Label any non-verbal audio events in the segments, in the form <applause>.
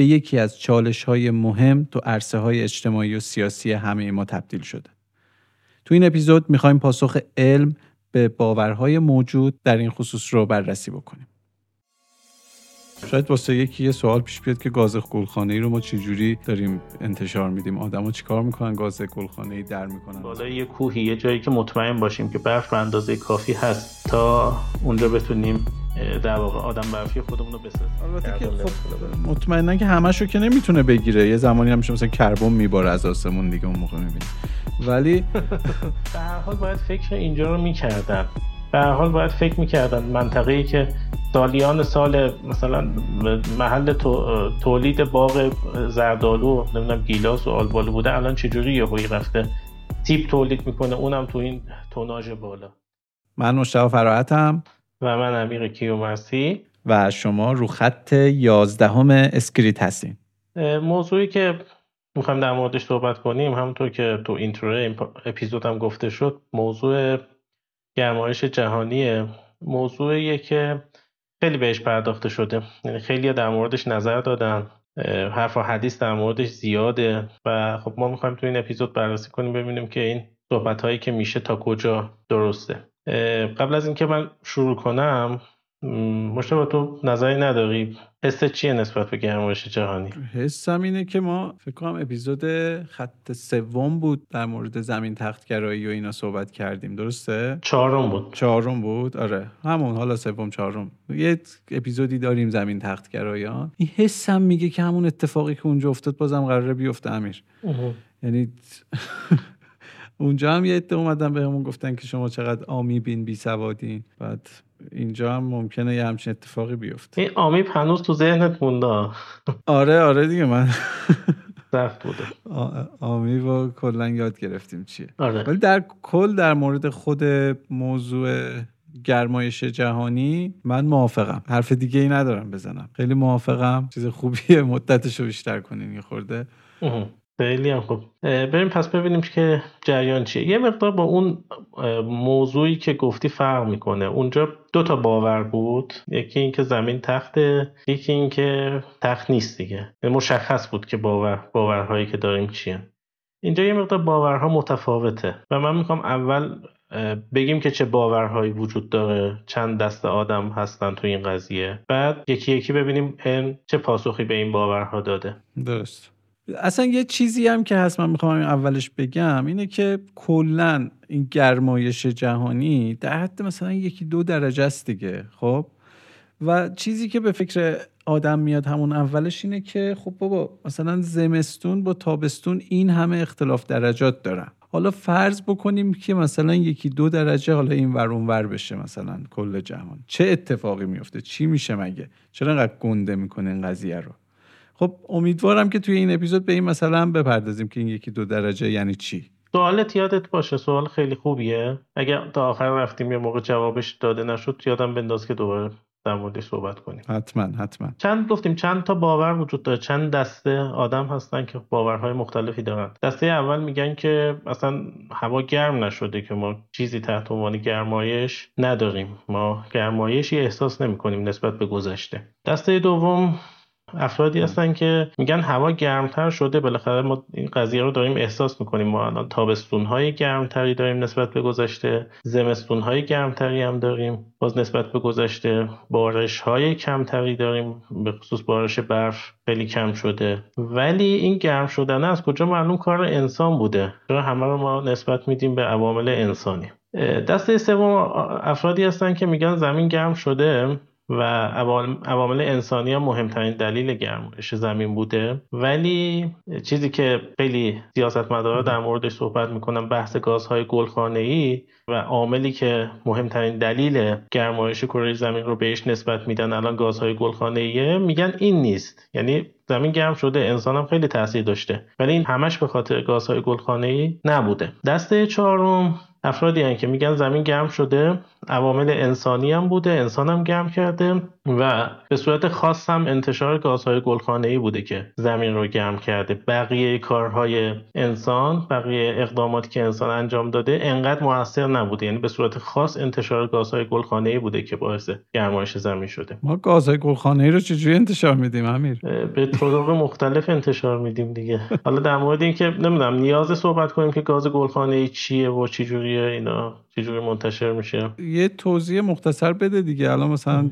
به یکی از چالش های مهم تو عرصه های اجتماعی و سیاسی همه ما تبدیل شده. تو این اپیزود می‌خوایم پاسخ علم به باورهای موجود در این خصوص رو بررسی بکنیم. شاید واسه یکی یه سوال پیش بیاد که گاز گلخانه ای رو ما چجوری داریم انتشار میدیم آدما چیکار می‌کنن گاز گلخانه ای در می‌کنن بالای یه کوهی یه جایی که مطمئن باشیم که برف به اندازه کافی هست تا اونجا بتونیم در واقع آدم برفی خودمون رو بسازیم. البته که خب مطمئنا که همشو که نمی‌تونه بگیره. یه زمانی هم مثلا کربن میباره از آسمون دیگه اون موقع می‌بینی. ولی <laughs> به هر حال باید فکر اینجا رو می‌کردن به هر حال باید فکر می‌کردن منطقه ای که سالیان سال مثلا محل تولید باغ زردالو نمی‌دونم گیلاس و آلبالو بوده الان چجوری یهویی رفته تیپ تولید می‌کنه؟ اونم تو این توناژ بالا. من مشتاق فراحتم. و من امیر کیومرسی و شما رو خط یازدهم اسکریت هستین. موضوعی که می‌خوایم در موردش صحبت کنیم همونطور که تو intro ی این اپیزود هم گفته شد موضوع گرمایش جهانیه. موضوعیه که خیلی بهش پرداخته شده. یعنی خیلی در موردش نظر دادن. حرف و حدیث در موردش زیاده. و خب ما می‌خوایم تو این اپیزود بررسی کنیم ببینیم که این صحبت هایی که میشه تا کجا درسته. قبل از اینکه من شروع کنم مشتبه تو نظری نداری؟ حس چیه نسبت به گرمایش جهانی؟ حسم اینه که ما فکر کنم اپیزود خط سوم بود در مورد زمین تختگرایی و اینا صحبت کردیم درسته؟ چهارم بود. چهارم بود؟ آره. همون حالا سوم چهارم. یه اپیزودی داریم زمین تختگرایان. این حسم میگه که همون اتفاقی که اونجا افتاد بازم قراره بیفته امیر. یعنی اونجا هم یه عده اومدن بهمون گفتن که شما چقدر آمی بین بی سوادین. بعد اینجا هم ممکنه یه همچین اتفاقی بیفته. این آمیب هنوز تو ذهنت مونده. آره آره دیگه من. سخت بوده. آمی با کلا یاد گرفتیم چیه. آره. ولی در کل در مورد خود موضوع گرمایش جهانی من موافقم. حرف دیگه ای ندارم بزنم. خیلی موافقم. چیز خوبیه مدتش رو بیشتر کنین یه خورده. خیلی هم خوب. بریم پس ببینیم که جریان چیه. یه مقدار با اون موضوعی که گفتی فرق می‌کنه. اونجا دو تا باور بود. یکی اینکه زمین تخته یکی اینکه تخت نیست دیگه. یعنی مشخص بود که باور باورهایی که داریم چیه. اینجا یه مقدار باورها متفاوته و من می‌خوام اول بگیم که چه باورهایی وجود داره. چند دست آدم هستن تو این قضیه. بعد یکی یکی ببینیم چه پاسخی به این باورها داده. درست. اصلا یه چیزی هم که هست من می‌خوام اولش بگم اینه که کلا این گرمایش جهانی در حد مثلا یکی دو درجه است دیگه خب؟ و چیزی که به فکر آدم میاد همون اولش اینه که خب بابا مثلا زمستون با تابستون این همه اختلاف درجات دارن. حالا فرض بکنیم که مثلا یکی دو درجه حالا این ور ور بشه مثلا کل جهان. چه اتفاقی میفته؟ چی میشه مگه؟ چرا انقدر گنده می‌کنه این قضیه رو؟ خب امیدوارم که توی این اپیزود به این مثلا بپردازیم که این یکی دو درجه یعنی چی؟ سوالت یادت باشه. سوال خیلی خوبیه. اگر تا آخر رفتیم یه موقع جوابش داده نشد یادم بنداز که دوباره در موردش صحبت کنیم. حتما حتما. چند گفتیم چند تا باور وجود داره. چند دسته آدم هستن که باورهای مختلفی دارن. دسته اول میگن که اصلا هوا گرم نشده که ما چیزی تحت عنوان گرمایش نداریم. ما گرمایشی احساس نمی کنیم نسبت به گذشته. دسته دوم افرادی هستن که میگن هوا گرمتر شده بالاخره ما این قضیه رو داریم احساس می‌کنیم. ما الان تابستون های گرمتری داریم نسبت به گذشته زمستون های گرمتری هم داریم. باز نسبت به گذشته بارش های کمتری داریم. به خصوص بارش برف خیلی کم شده. ولی این گرم شدن از کجا معلوم کار انسان بوده؟ چرا همه رو ما نسبت میدیم به عوامل انسانی؟ دسته سوم افرادی هستن که میگن زمین گرم شده. و عوامل انسانی هم مهمترین دلیل گرمایش زمین بوده. ولی چیزی که خیلی سیاستمدارا در موردش صحبت می‌کنن بحث گازهای گلخانه ای و عاملی که مهمترین دلیل گرمایش کره زمین رو بهش نسبت میدن الان گازهای گلخانه ای میگن این نیست. یعنی زمین گرم شده انسان هم خیلی تاثیر داشته. ولی این همش به خاطر گازهای گلخانه ای نبوده. دسته چهارم افرادی هن که میگن زمین گرم شده عوامل انسانی هم بوده انسان هم گرم کرده و به صورت خاص هم انتشار گازهای گلخانه ای بوده که زمین رو گرم کرده. بقیه کارهای انسان بقیه اقداماتی که انسان انجام داده انقدر موثر نبوده. یعنی به صورت خاص انتشار گازهای گلخانه ای بوده که باعث گرمایش زمین شده. ما گازهای گلخانه ای رو چجوری انتشار میدیم امیر؟ به طرق مختلف انتشار میدیم دیگه. حالا در مورد اینکه نمی‌دونم نیاز صحبت کنیم که گاز گلخانه ای چیه و چجوریه اینا؟ چجوری منتشر میشه؟ یه توضیح مختصر بده دیگه. الان مثلا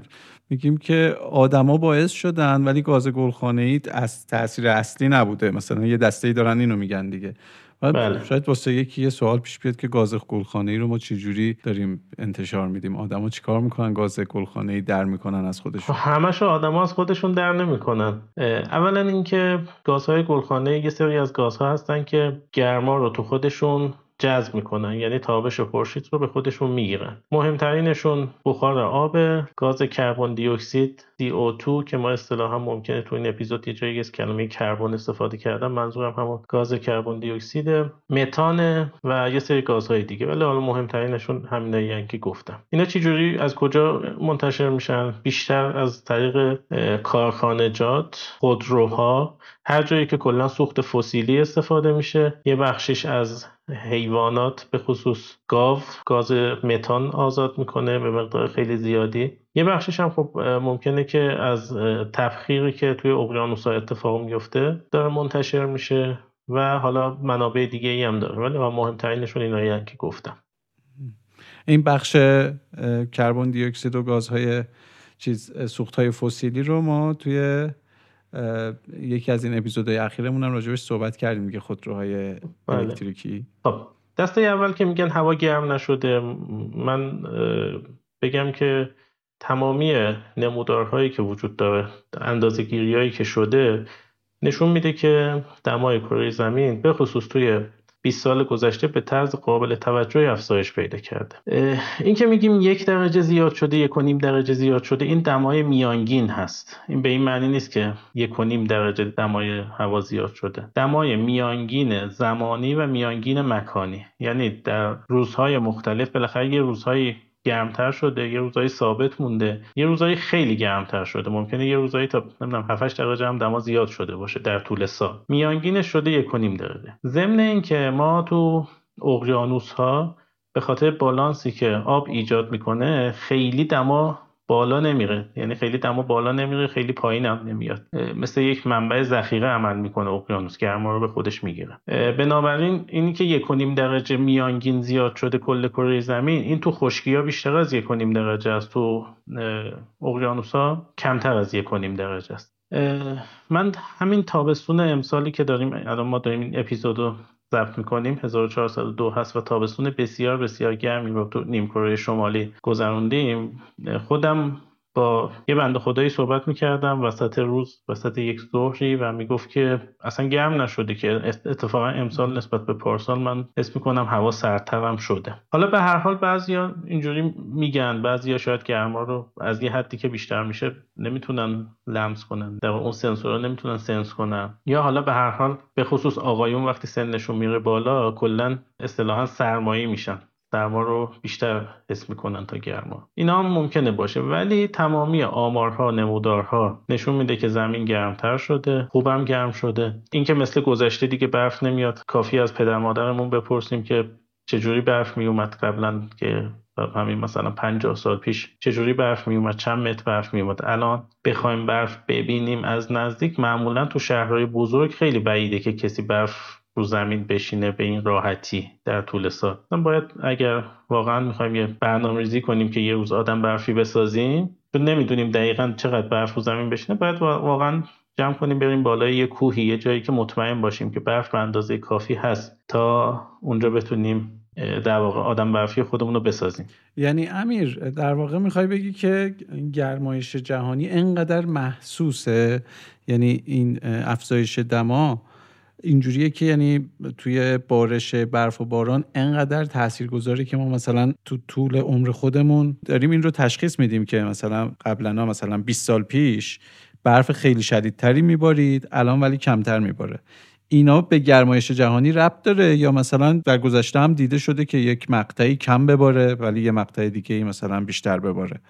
میگیم که آدما باعث شدن ولی گاز گلخانه ای از تاثیر اصلی نبوده. مثلا یه دسته ای دارن اینو میگن دیگه. بله. شاید واسه یکی یه سوال پیش بیاد که گاز گلخانه ای رو ما چجوری داریم انتشار میدیم. آدما چیکار می‌کنن؟ گاز گلخانه ای در می‌کنن از خودشون. همش آدما از خودشون در نمی‌کنن. اولا اینکه گازهای گلخانه یه سری از گازها هستن که گرما رو تو خودشون جذب می‌کنن یعنی تابش خورشید رو به خودشون می‌گیرن. مهمترینشون بخار آب گاز کربن دی اکسید CO2 که ما اصطلاحا ممکنه تو این اپیزود یه جایی از کلمه کربن استفاده کردم. منظورم همون گاز کربن دی اکسید متان و یه سری گازهای دیگه. ولی حالا مهمترینشون همینایی که گفتم. اینا چجوری از کجا منتشر میشن؟ بیشتر از طریق کارخانجات خودروها هر جایی که کلا سوخت فسیلی استفاده میشه یه بخشش از حیوانات به خصوص گاو گاز متان آزاد می‌کنه به مقدار خیلی زیادی. یه بخشش هم خب ممکنه که از تفخیری که توی اقیانوس ها اتفاق میفته داره منتشر میشه و حالا منابع دیگه ای هم داره. ولی مهمترینشون اینایی که گفتم. این بخش کربن دی اکسید و گازهای چیز سوخت های فسیلی رو ما توی یکی از این اپیزودهای اخیرمون هم راجبش صحبت کردیم دیگه خودروهای بله. الکتریکی خب دسته اول که میگن هوا گرم نشده من بگم که تمامی نمودارهایی که وجود داره اندازه گیری که شده نشون میده که دمای کره زمین به خصوص توی 20 سال گذشته به طرز قابل توجهی افزایش پیدا کرده. این که میگیم یک درجه زیاد شده یک و نیم درجه زیاد شده این دمای میانگین هست. این به این معنی نیست که یک و نیم درجه دمای هوا زیاد شده. دمای میانگین زمانی و میانگین مکانی. یعنی در روزهای مختلف بالاخره یه روزهای گرمتر شده یه روزایی ثابت مونده. یه روزایی خیلی گرمتر شده. ممکنه یه روزایی تا نمی‌دونم 7 درجه هم دما زیاد شده باشه در طول سال. میانگینش شده یک و نیم درجه. ضمن اینکه ما تو اقیانوس ها به خاطر بالانسی که آب ایجاد می‌کنه خیلی دما بالا نمیره. یعنی خیلی دما بالا نمیره خیلی پایین هم نمیاد مثل یک منبع ذخیره عمل می‌کنه اقیانوس گرما رو به خودش می‌گیره. بنابراین اینی که یک نیم درجه میانگین زیاد شده کل کره زمین این تو خشکی ها بیشتر از یک نیم درجه است. تو اقیانوس ها کمتر از یک نیم درجه است. من همین تابستون امسالی که داریم الان ما داریم این اپیزودو ضبط می‌کنیم. 1402 هست و تابستون بسیار بسیار گرمی رو تو نیمکره شمالی گذروندیم. خودم با یه بند خدایی صحبت می‌کردم وسط روز وسط یک ظهری و می‌گفت که اصلا گرم نشده که اتفاقا امسال نسبت به پارسال من حس می‌کنم هوا سردترم شده. حالا به هر حال بعضیا اینجوری میگن بعضیا شاید گرما رو از یه حدی که بیشتر میشه نمی‌تونن لمس کنن در اون سنسورها نمی‌تونن سنس کنن. یا حالا به هر حال به خصوص آقایون وقتی سنشون میره بالا کلا اصطلاحا سرمایه میشن. سرما رو بیشتر حس می‌کنن تا گرما. اینا هم ممکنه باشه ولی تمامی آمارها نمودارها نشون میده که زمین گرمتر شده خوبم گرم شده. اینکه مثل گذشته دیگه برف نمیاد. کافی از پدر مادرمون بپرسیم که چجوری برف میومد قبلا که همین مثلا 50 سال پیش چجوری برف میومد چند متر برف میومد الان بخوایم برف ببینیم از نزدیک. معمولا تو شهرهای بزرگ خیلی بعیده که کسی برف رو زمین بشینه به این راحتی در طول سال. باید اگر واقعا می‌خوایم یه برنامه ریزی کنیم که یه روز آدم برفی بسازیم چون نمی‌دونیم دقیقا چقدر برف رو زمین بشینه باید واقعا جمع کنیم بریم بالای یه کوهی یه جایی که مطمئن باشیم که برف به اندازه کافی هست تا اونجا بتونیم در واقع آدم برفی خودمون رو بسازیم. یعنی امیر در واقع می‌خوای بگی که گرمایش جهانی انقدر محسوسه؟ یعنی این افزایش دما اینجوریه که یعنی توی بارش برف و باران انقدر تاثیرگذاره که ما مثلا تو طول عمر خودمون داریم این رو تشخیص میدیم که مثلا قبلا مثلا 20 سال پیش برف خیلی شدیدتری میبارید الان ولی کمتر میباره. اینا به گرمایش جهانی ربط داره یا مثلا در گذشته هم دیده شده که یک مقطعی کم بباره ولی یه مقطع دیگه مثلا بیشتر بباره؟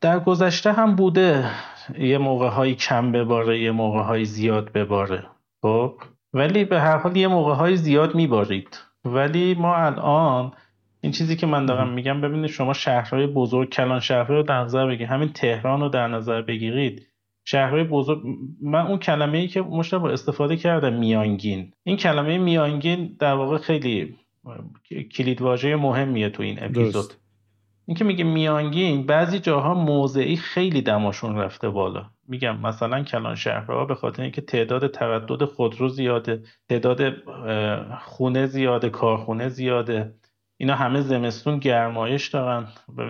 در گذشته هم بوده یه موقع های کم بباره یه موقع های زیاد بباره. خب ولی به هر حال یه موقع های زیاد میبارید. ولی ما الان این چیزی که من دارم میگم ببینید شما شهرهای بزرگ کلان شهرهای رو در نظر بگیرید. همین تهران رو در نظر بگیرید. شهرهای بزرگ من اون کلمه ای که با استفاده کردم میانگین. این کلمه میانگین در واقع خیلی کلیدواژه مهمیه تو این اپیزود. اینکه میگه میانگین بعضی جاها موضعی خیلی دماشون رفته بالا. میگم مثلا کلان شهرها به خاطر اینکه تعداد تردد خودرو زیاده تعداد خونه زیاده کارخونه زیاده اینا همه زمستون گرمایش دارن.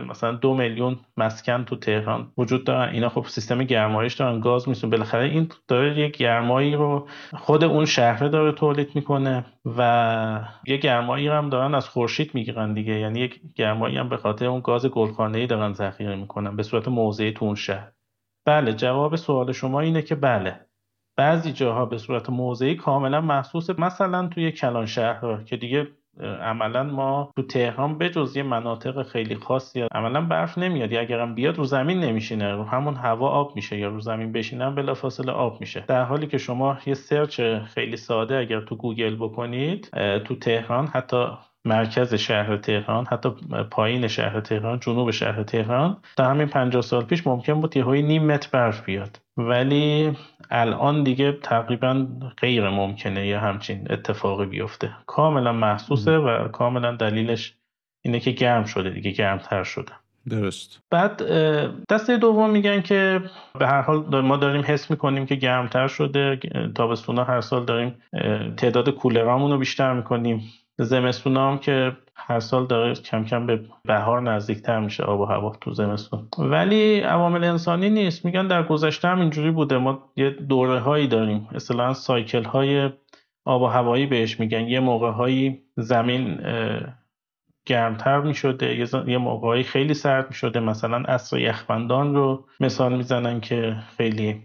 مثلا دو میلیون مسکن تو تهران وجود دارن. اینا خب سیستم گرمایش دارن گاز میسون بالاخره این داره یک گرمایی رو خود اون شهره داره تولید می‌کنه و یه گرمایی هم دارن از خورشید می‌گیرن دیگه. یعنی یک گرمایی هم به خاطر اون گاز گلخانه ای دارن ذخیره می‌کنن به صورت موضعی تو اون شهر. بله جواب سوال شما اینه که بله. بعضی جاها به صورت موضعی کاملا محسوس مثلا توی کلان شهر که دیگه عملا ما تو تهران بجز یه مناطق خیلی خاصی عملا برف نمیاد. یا اگرم بیاد رو زمین نمیشینه رو همون هوا آب میشه یا رو زمین بشینن بلافاصله آب میشه. در حالی که شما یه search خیلی ساده اگر تو گوگل بکنید تو تهران حتی مرکز شهر تهران حتی پایین شهر تهران جنوب شهر تهران تا همین 50 سال پیش ممکن بود یه نیم متر برف بیاد. ولی الان دیگه تقریبا غیر ممکنه یه همچین اتفاقی بیفته. کاملا محسوسه و کاملا دلیلش اینه که گرم شده دیگه گرمتر شده. درست. بعد دسته دوم میگن که به هر حال ما داریم حس می‌کنیم که گرمتر شده تابستونا هر سال داریم تعداد کولرامون رو بیشتر می‌کنیم. زمستون هم که هر سال داره کم کم به بهار نزدیکتر میشه آب و هوا تو زمستون. ولی عوامل انسانی نیست. میگن در گذشته هم اینجوری بوده. ما یه دوره هایی داریم. اصلا سایکل های آب و هوایی بهش میگن. یه موقع هایی زمین گرمتر می شده یه موقعی خیلی سرد می شده مثلا اصر یخبندان رو مثال می‌زنن که خیلی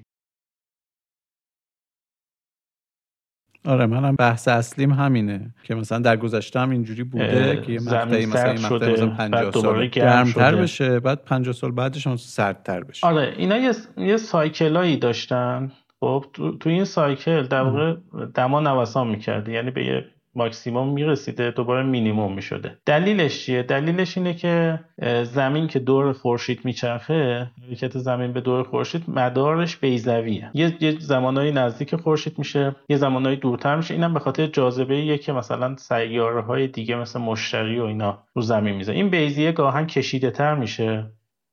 آره منم بحث اصلیم همینه که مثلا در گذشته هم اینجوری بوده که یه مقطعی مثلا این مقطعی مثلا 50 سال گرمتر بشه بعد 50 سال بعدش هم سردتر بشه. آره اینا یه, یه سایکلایی داشتن. خب تو, تو این سایکل در واقع دما نوسان می‌کرده یعنی به یه ماکسیموم می‌رسیده دوباره مینیموم می‌شده. دلیلش چیه؟ دلیلش اینه که زمین که دور خورشید میچرخه حرکت زمین به دور خورشید مدارش بیزویه یه, یه نزدیک خورشید میشه یه زمانایی دورتر میشه. اینم به خاطر جاذبه که مثلا سیاره های دیگه مثل مشتری و اینا رو زمین میزه این بیزیه گاهن کشیده تر میشه.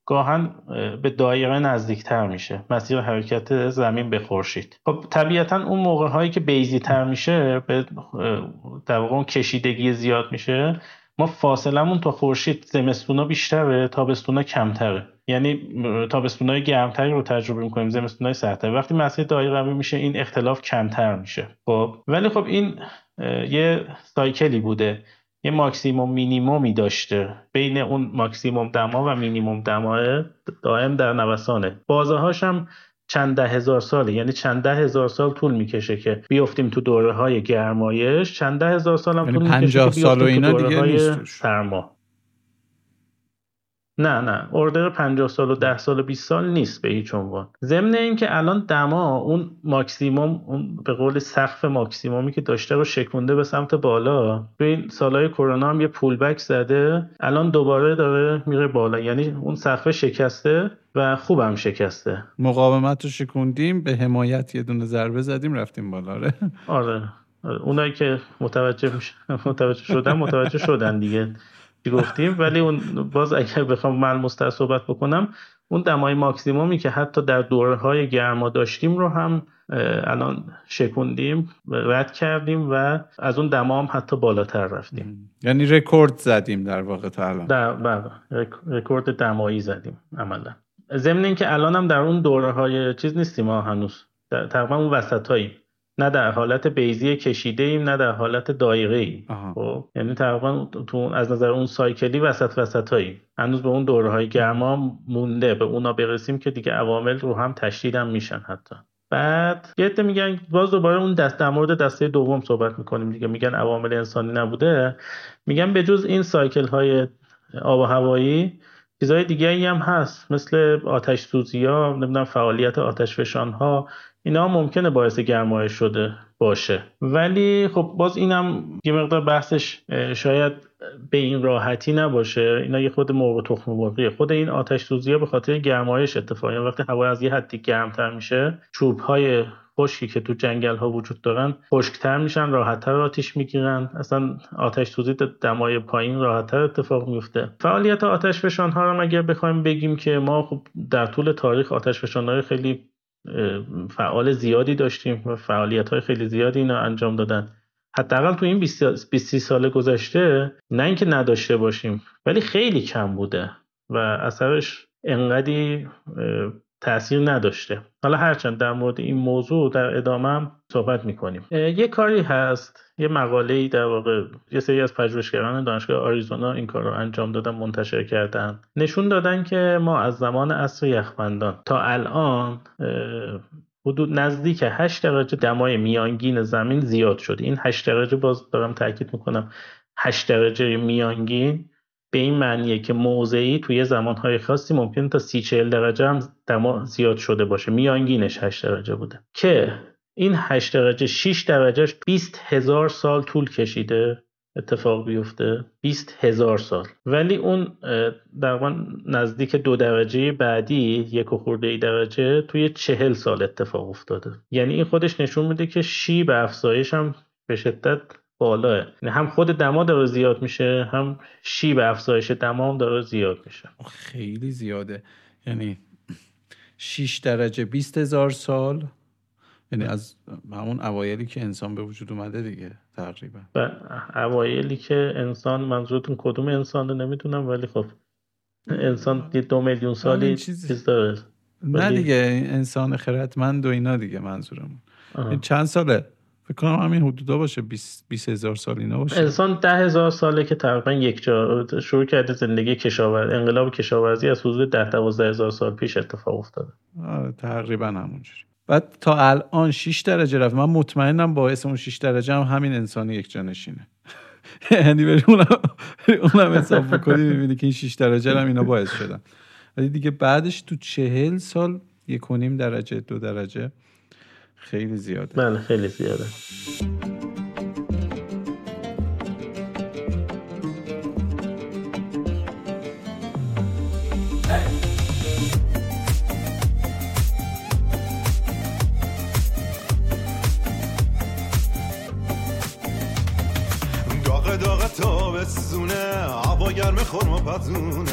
گاهن به دایره نزدیکتر میشه. مسیر حرکت زمین به خورشید. خب طبیعتا اون موقع هایی که بیزی تر میشه به در واقع اون کشیدگی زیاد میشه ما فاصلمون تا خورشید زمستونا بیشتره تابستونا کمتره. یعنی تابستونای گرمتری رو تجربه می‌کنیم زمستونای سردتری. وقتی مسیر دایره میشه این اختلاف کمتر میشه. خب ولی خب این یه سایکلی بوده. یه ماکسیموم مینیمومی داشته. بین اون ماکسیموم دما و مینیموم دما دائم در نوسانه. بازه هم چند ده هزار ساله. یعنی چند ده هزار سال طول می‌کشه که بیفتیم تو دوره های گرمایش. چند ده هزار سال هم یعنی طول می‌کشه که سال و اینا دیگه سرما. نه نه. order 50 سال و 10 سال و 20 سال نیست به هیچ عنوان. ضمن اینکه الان دما اون ماکسیموم اون به قول سقف ماکسیمومی که داشته رو شکونده به سمت بالا تو این سالهای کرونا هم یه pull back زده. الان دوباره داره میره بالا. یعنی اون سقف شکسته و خوبم شکسته. مقاومت رو شکوندیم به حمایت یه دونه ضربه زدیم رفتیم بالا. آره. آره, آره. اونایی که متوجه متوجه شدن متوجه شدن دیگه. گفتیم ولی اون باز اگر بخوام من مستر صحبت بکنم اون دمای ماکسیمومی که حتی در دوره های گرما داشتیم رو هم الان شکوندیم رد کردیم و از اون دما هم حتی بالاتر رفتیم. یعنی رکورد زدیم در واقع تا الان. بله. رکورد دمایی زدیم عملا. ضمن اینکه الان هم در اون دوره های چیز نیستیم ما هنوز. تقریبا اون وسط هاییم نه در حالت بیزی کشیده ایم نه در حالت دایره ای خب یعنی تقریبا تو از نظر اون سایکلی وسط وسط هایی هنوز به اون دوره های گرما مونده. به اونا برسیم که دیگه عوامل رو هم تشدید هم میشن حتی. بعد یه میگن باز دوباره اون دست در مورد دسته دوم صحبت می‌کنیم دیگه. میگن عوامل انسانی نبوده. میگن به جز این سایکل های آب و هوایی چیزهای دیگه هم هست. مثل آتش سوزی ها نمی‌دونم فعالیت آتش فشان ها اینا ممکنه باعث گرمایش شده باشه. ولی خب باز اینم یه مقدار بحثش شاید به این راحتی نباشه. اینا یه خود مرغ تخم مرغیه. خود این آتش سوزی به خاطر گرمایش اتفاقی وقتی هوا از یه حدی گرمتر میشه چوب های خشکی که تو جنگل ها وجود دارن خشکتر میشن راحتتر آتیش می‌گیرن. اصلا آتش سوزی دمای پایین راحتتر اتفاق میفته فعالیت آتش فشان ها رو اگر بخوایم بگیم که ما خب در طول تاریخ آتش فشان های خیلی فعال زیادی داشتیم و فعالیت های خیلی زیادی اینا انجام دادن. حداقل تو این 20 سال گذشته نه اینکه نداشته باشیم ولی خیلی کم بوده و اثرش انقدی تاثیر نداشته. حالا هرچند در مورد این موضوع در ادامه هم صحبت می‌کنیم. یه کاری هست یه مقاله ای در واقع یه سری از پژوهشگران دانشگاه آریزونا این کار رو انجام دادن منتشر کردن. نشون دادن که ما از زمان عصر یخبندان تا الان حدود نزدیک 8 درجه دمای میانگین زمین زیاد شده این 8 درجه باز دارم تاکید می‌کنم 8 درجه میانگین. به این معنیه که موضعی توی زمانهای خاصی ممکن تا سی چهل درجه هم دما زیاد شده باشه. میانگینش 8 درجه بوده. که این 8 درجه 6 درجهش 20 هزار سال طول کشیده. اتفاق بیفته. 20 هزار سال. ولی اون در نزدیک دو درجه بعدی یک و خورده ای درجه توی چهل سال اتفاق افتاده. یعنی این خودش نشون میده که شی افزایش هم به شدت بالاه یعنی هم خود دما داره زیاد میشه هم شیب افزایش دما هم داره زیاد میشه. خیلی زیاده. یعنی 6 درجه 20 هزار سال. یعنی از همون اوایلی که انسان به وجود اومده دیگه تقریبا. و اوایلی که انسان منظورتون کدوم انسان رو نمی‌دونم ولی خب انسان دو میلیون سالی چیز داره. نه دیگه انسان خردمند و اینا دیگه منظورم چند ساله؟ فکر کنم همین حدودا باشه 20 هزار سال اینا باشه. انسان ده هزار ساله که تقریبا یک جا شروع کرده زندگی کشاورزی انقلاب کشاورزی از حدود ده دوازده هزار سال پیش اتفاق افتاده. آره تقریبا همونجوری. بعد تا الان 6 درجه رفت. من مطمئنم باعث اون 6 درجه هم همین انسان یک جانشینه <laughs> یعنی بری اونم اونم حساب بکنی می‌بینی که این 6 درجه هم اینا باعث شدن. ولی دیگه بعدش تو چهل سال یک و نیم درجه دو درجه خیلی زیاده. بله خیلی زیاده. خورما پتونه.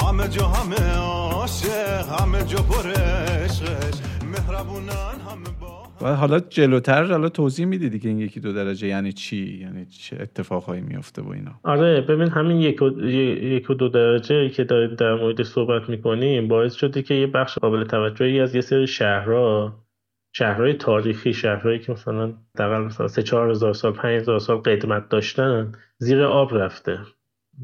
همه جا همه عاشق همه جا پر عشقش. مهربونن همه با و حالا جلوتر حالا توضیح میدی دیگه این یکی دو درجه یعنی چی؟ یعنی چه اتفاقهایی میفته با اینا؟ آره ببین همین یک و, یک و دو درجه که داریم در مورد صحبت می‌کنیم باعث شده که یه بخش قابل توجهی از یه سری شهرها شهرهای تاریخی شهرهایی که مثلا دقیقا مثلا سه چهار هزار سال پنج هزار سال قدمت داشتن زیر آب رفته.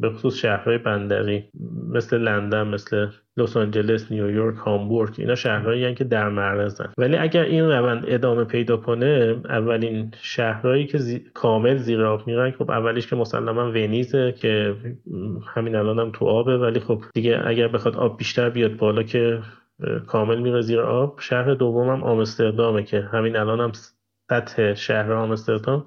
به خصوص شهرهای بندری مثل لندن مثل لس آنجلس نیویورک هامبورگ اینا شهرهایی که در معرضن. ولی اگر این روند ادامه پیدا کنه اولین شهرهایی که کامل زیر آب میرن خب اولیش که مسلما ونیزه که همین الان هم تو آبه. ولی خب دیگه اگر بخواد آب بیشتر بیاد بالا که کامل میره زیر آب. شهر دومم آمستردامه که همین الان هم سطح شهر آمستردام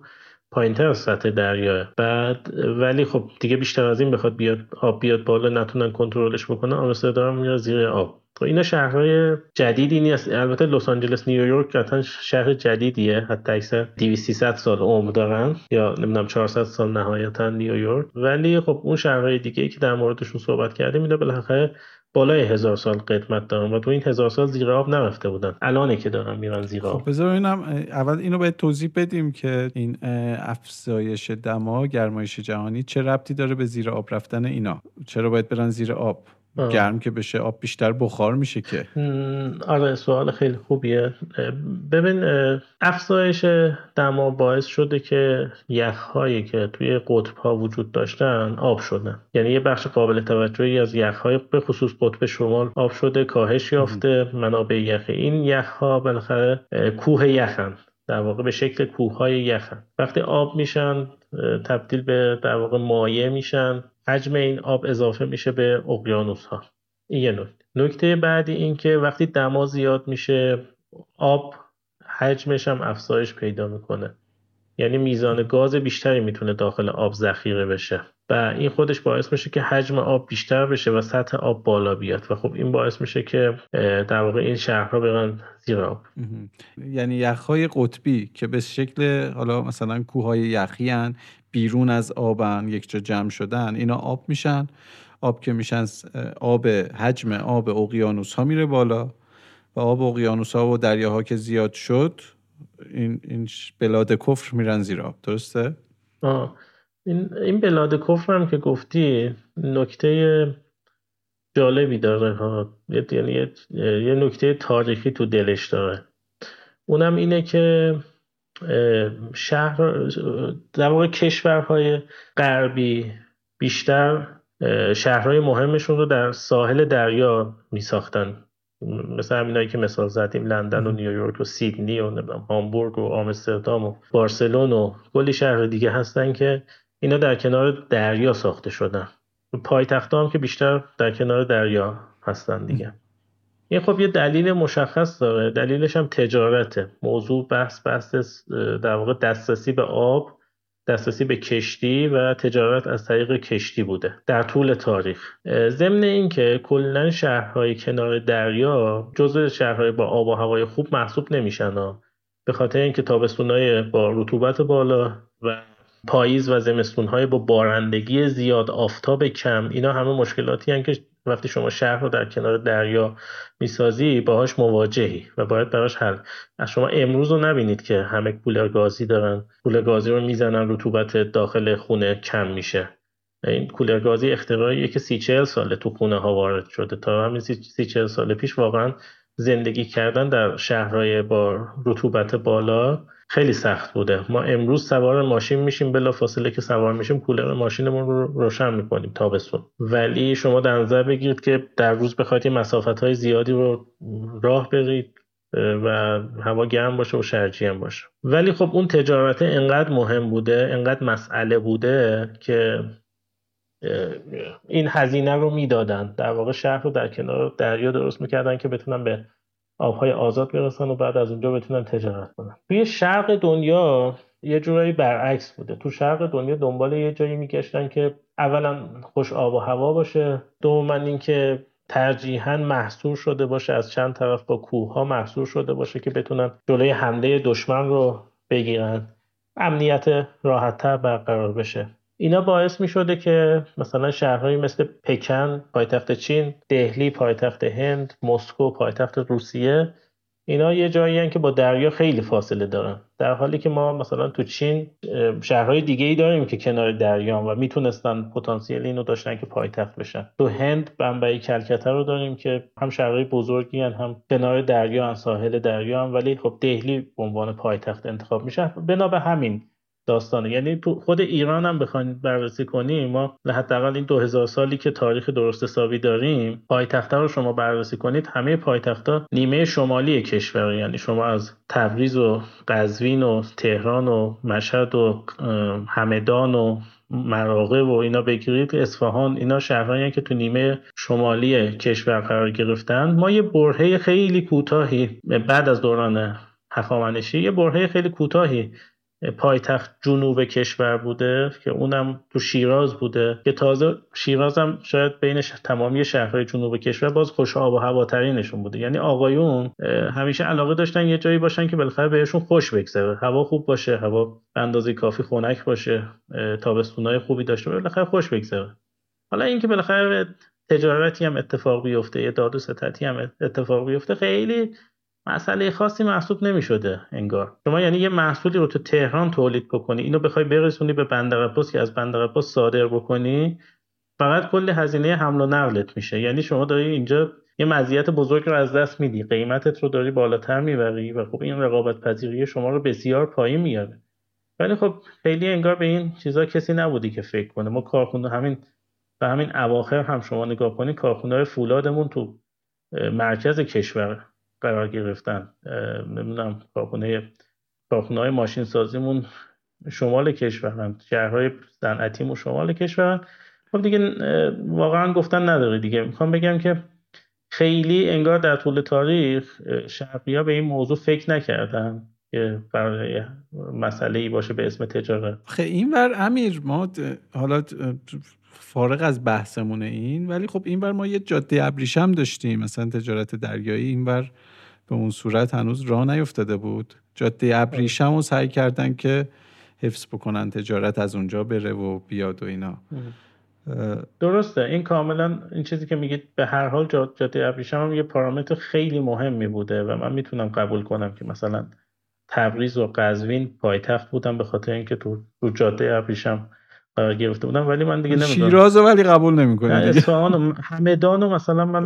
پایین تر از سطح دریاه بعد ولی خب دیگه بیشتر از این بخواد بیاد آب بیاد بالا نتونن کنترلش بکنن آمستردام میره زیر آب. خب اینا شهرهای جدیدی نیست. البته لس آنجلس نیویورک قطعا شهر جدیدیه. حتی اکثر 200 سال عمر دارن. یا نمی‌دونم 400 سال نهایتا نیویورک ولی خب اون شهرهای دیگه که در موردشون صحبت کردیم اینا بالاخره بالای هزار سال قدمت دارن و تو این هزار سال زیر آب نرفته بودن. الانه که دارن میرن زیر آب. خب بذار اینم اول اینو باید توضیح بدیم که این افزایش دما گرمایش جهانی چه ربطی داره به زیر آب رفتن اینا؟ چرا باید برن زیر آب؟ گرم که بشه آب بیشتر بخار میشه که. آره سوال خیلی خوبیه. ببین افزایش دما باعث شده که یخهایی که توی قطب ها وجود داشتن آب شدن. یعنی یه بخش قابل توجهی از یخهای به خصوص قطب شمال آب شده کاهش یافته. منابع یخ این یخها بالاخره کوه یخن. در واقع به شکل کوه های یخن. وقتی آب میشن تبدیل به در واقع مایع میشن. حجم این آب اضافه میشه به اقیانوس ها این یه نکته. نکته بعدی این که وقتی دما زیاد میشه آب حجمش هم افزایش پیدا می‌کنه. یعنی میزان گاز بیشتری می‌تونه داخل آب ذخیره بشه. و این خودش باعث میشه که حجم آب بیشتر بشه و سطح آب بالا بیاد. و خب این باعث میشه که در واقع این شهرها برن زیر آب. یعنی یخهای قطبی که به شکل حالا مثلا کوههای یخی هن بیرون از آبن یک جا جمع شدن اینا آب میشن. آب که میشن آب حجم آب اقیانوس ها میره بالا و آب اقیانوس ها و دریاها که زیاد شد این, این بلاد کفر میرن زیر آب. درسته؟ آه. این, این بلاد کفر هم که گفتی نکته جالبی داره ها. یعنی یه, نکته تاریخی تو دلش داره. اونم اینه که شهر در واقع کشورهای غربی بیشتر شهرهای مهمشون رو در ساحل دریا می ساختن مثل همینایی که مثال زدیم لندن و نیویورک و سیدنی و هامبورگ و آمستردام و بارسلون و کلی شهر دیگه هستن که اینا در کنار دریا ساخته شدن. پایتخت هم که بیشتر در کنار دریا هستن دیگه. این خب یه دلیل مشخص داره. دلیلش هم تجارته. موضوع بحث بحث در واقع دسترسی به آب دسترسی به کشتی و تجارت از طریق کشتی بوده در طول تاریخ. ضمن اینکه کلا شهرهای کنار دریا جزو شهرهای با آب و هوای خوب محسوب نمیشن به خاطر اینکه تابستونهای با رطوبت بالا و پاییز و زمستونهای با بارندگی زیاد آفتاب کم اینا همه مشکلاتی هن که وقتی شما شهر رو در کنار دریا می‌سازی باهاش مواجهی و باید براش حل. از شما امروز رو نبینید که همه کولر گازی دارن. کولر گازی رو می‌زنن رطوبت داخل خونه کم میشه. این کولر گازی اختراعیه که سی چهل ساله تو خونه ها وارد شده. تا همین سی چهل سال پیش واقعا زندگی کردن در شهرهای با رطوبت بالا خیلی سخت بوده. ما امروز سوار ماشین میشیم بلا فاصله که سوار میشیم کولر ماشینمون رو روشن می‌کنیم تابستون. ولی شما در نظر بگیرید که در روز بخواید مسافت های زیادی رو راه برید و هوا گرم باشه و شرجی هم باشه. ولی خب اون تجارت انقدر مهم بوده انقدر مسئله بوده که این هزینه رو می‌دادن. در واقع شهر رو در کنار دریا درست می‌کردن که بتونن به آبهای آزاد برسن و بعد از اونجا بتونن تجارت کنن. توی شرق دنیا یه جورایی برعکس بوده. تو شرق دنیا دنبال یه جایی میگشتن که اولا خوش آب و هوا باشه دوما اینکه ترجیحاً محصور شده باشه از چند طرف با کوه ها محصور شده باشه که بتونن جلوی حمله دشمن رو بگیرن. امنیت راحتتر برقرار بشه. اینا باعث می شده که مثلا شهرهایی مثل پکن پایتخت چین دهلی پایتخت هند مسکو پایتخت روسیه اینا یه جایی که با دریا خیلی فاصله دارن. در حالی که ما مثلا تو چین شهرهای دیگه ای داریم که کنار دریا و می‌تونستن پتانسیل اینو داشتن که پایتخت بشن. تو هند بمبئی کلکته رو داریم که هم شهرهای بزرگی هن هم کنار دریا هم ساحل دریا هم ولی خب دهلی به عنوان پایتخت انتخاب میشه. بنا به همین داستانه. یعنی خود ایران هم بخواید بررسی کنیم ما حداقل این 2000 سالی که تاریخ درست حسابی داریم پایتخت رو شما بررسی کنید همه پایتخت‌ها نیمه شمالی کشور یعنی شما از تبریز و قزوین و تهران و مشهد و همدان و مراغه و اینا بگیرید. اصفهان اینا شهرهایی که تو نیمه شمالی کشور قرار گرفتن. ما یه برهه خیلی کوتاهی بعد از دوران هخامنشی یه برهه خیلی کوتاهی پایتخت جنوب کشور بوده که اونم تو شیراز بوده که تازه شیراز هم شاید بین تمامی شهرهای جنوب کشور باز خوش آب و هواترینشون بوده. یعنی آقایون همیشه علاقه داشتن یه جایی باشن که بالاخره بهشون خوش بگذره. هوا خوب باشه هوا اندازه کافی خنک باشه تابستونای خوبی داشته باشه بالاخره خوش بگذره. حالا اینکه بالاخره تجارتی هم اتفاق بیفته یه داد و ستتی هم اتفاق بیفته خیلی مسئله خاصی محسوب نمی شده انگار. شما یعنی یه محصولی رو تو تهران تولید بکنی اینو بخوای برسونی به بندر که از بندر صادر بکنی فقط کل هزینه حمل و نقلت میشه. یعنی شما داری اینجا یه مزیت بزرگ رو از دست میدی قیمتت رو داری بالاتر می‌بری و خب این رقابت پذیری شما رو بسیار پایین میاره. ولی خب خیلی انگار به این چیزا کسی نبودی که فکر کنه. ما کارخونه همین به همین اواخر هم شما نگاه کنید کارخونه فولادمون تو مرکز کشور. قرار گرفتن. نمی‌دونم کارخونه کارخونه های ماشین سازیمون شمال کشورن شهرهای صنعتیمون شمال کشورن. خب دیگه واقعا گفتن نداره دیگه. می‌خوام بگم که خیلی انگار در طول تاریخ شرقی ها به این موضوع فکر نکردن که برای مسئله ای باشه به اسم تجارت. خیلی این ور امیر ما حالا فارغ از بحثمونه این ولی خب این بر ما یه جاده ابریشم داشتیم. مثلا تجارت دریایی این بر به اون صورت هنوز راه نیفتاده بود. جاده ابریشم رو سعی کردن که حفظ بکنن تجارت از اونجا بره و بیاد و اینا. درسته. این کاملا این چیزی که میگید به هر حال جاده ابریشم هم یه پارامتر خیلی مهمی بوده و من می‌تونم قبول کنم که مثلا تبریز و قزوین پایتخت بودن به خاطر اینکه تو جاده ابریشم قرار گرفته بودم ولی من دیگه نمی‌دونم. شیراز ولی قبول نمی‌کنه اصفهان و همدان و مثلا من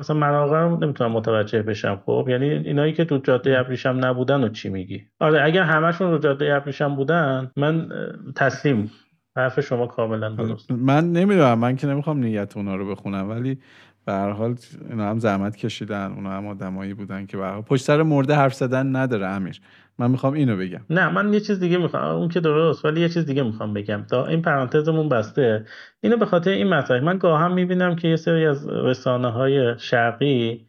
مثلا مراغه نمی‌تونم متوجه بشم خب؟ یعنی اینایی که تو جاده ابریشم نبودن و چی میگی؟ آره اگر همشون رو جاده ابریشم بودن من تسلیم. حرف شما کاملا درست. من نمی‌دونم من که نمی‌خوام نیت اونا رو بخونم ولی به هر حال اینا هم زحمت کشیدن اونا هم آدمایی بودن که به پشت سر مرده حرف زدن نداره امیر. من می‌خوام اینو بگم. نه من یه چیز دیگه می‌خوام اون که درست ولی یه چیز دیگه می‌خوام بگم. تا این پرانتزمون بسته. اینو به خاطر این مطرح. من گاهم می‌بینم که یه سری از رسانه های شرقی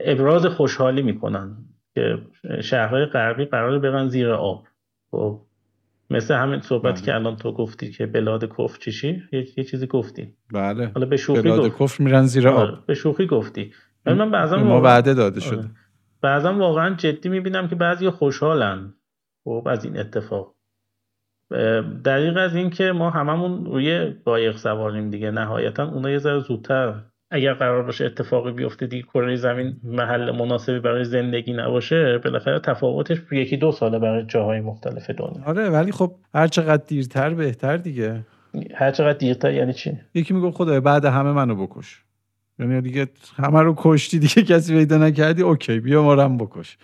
ابراز خوشحالی می‌کنن که شهرهای غربی قرار برن زیر آب. خب مثل همین صحبتی بله. که الان تو گفتی که بلاد کفر چیشی یه, یه چیزی گفتی. بله. حالا به شوخی بلاد گفت. کفر میرن زیر آب. آره، به شوخی گفتی. من بعضا ما وعده داده شده. آره. بعضا واقعا جدی می‌بینم که بعضی خوشحالن. خب از این اتفاق. دقیق از این که ما هممون روی قایق سواریم دیگه. نهایتا اونا یه ذره زودتر. اگر قرار باشه اتفاقی بیفته دیگه کره زمین محل مناسبی برای زندگی نباشه بالاخره تفاوتش یکی دو ساله برای جاهای مختلف دنیا. آره ولی خب هر چقدر دیرتر بهتر دیگه. هر چقدر دیرتر یعنی چی؟ یکی میگه خدای بعد همه منو بکش. یعنی دیگه همه رو کشتی دیگه <laughs> کسی پیدا نکردی اوکی بیا ما هم بکش.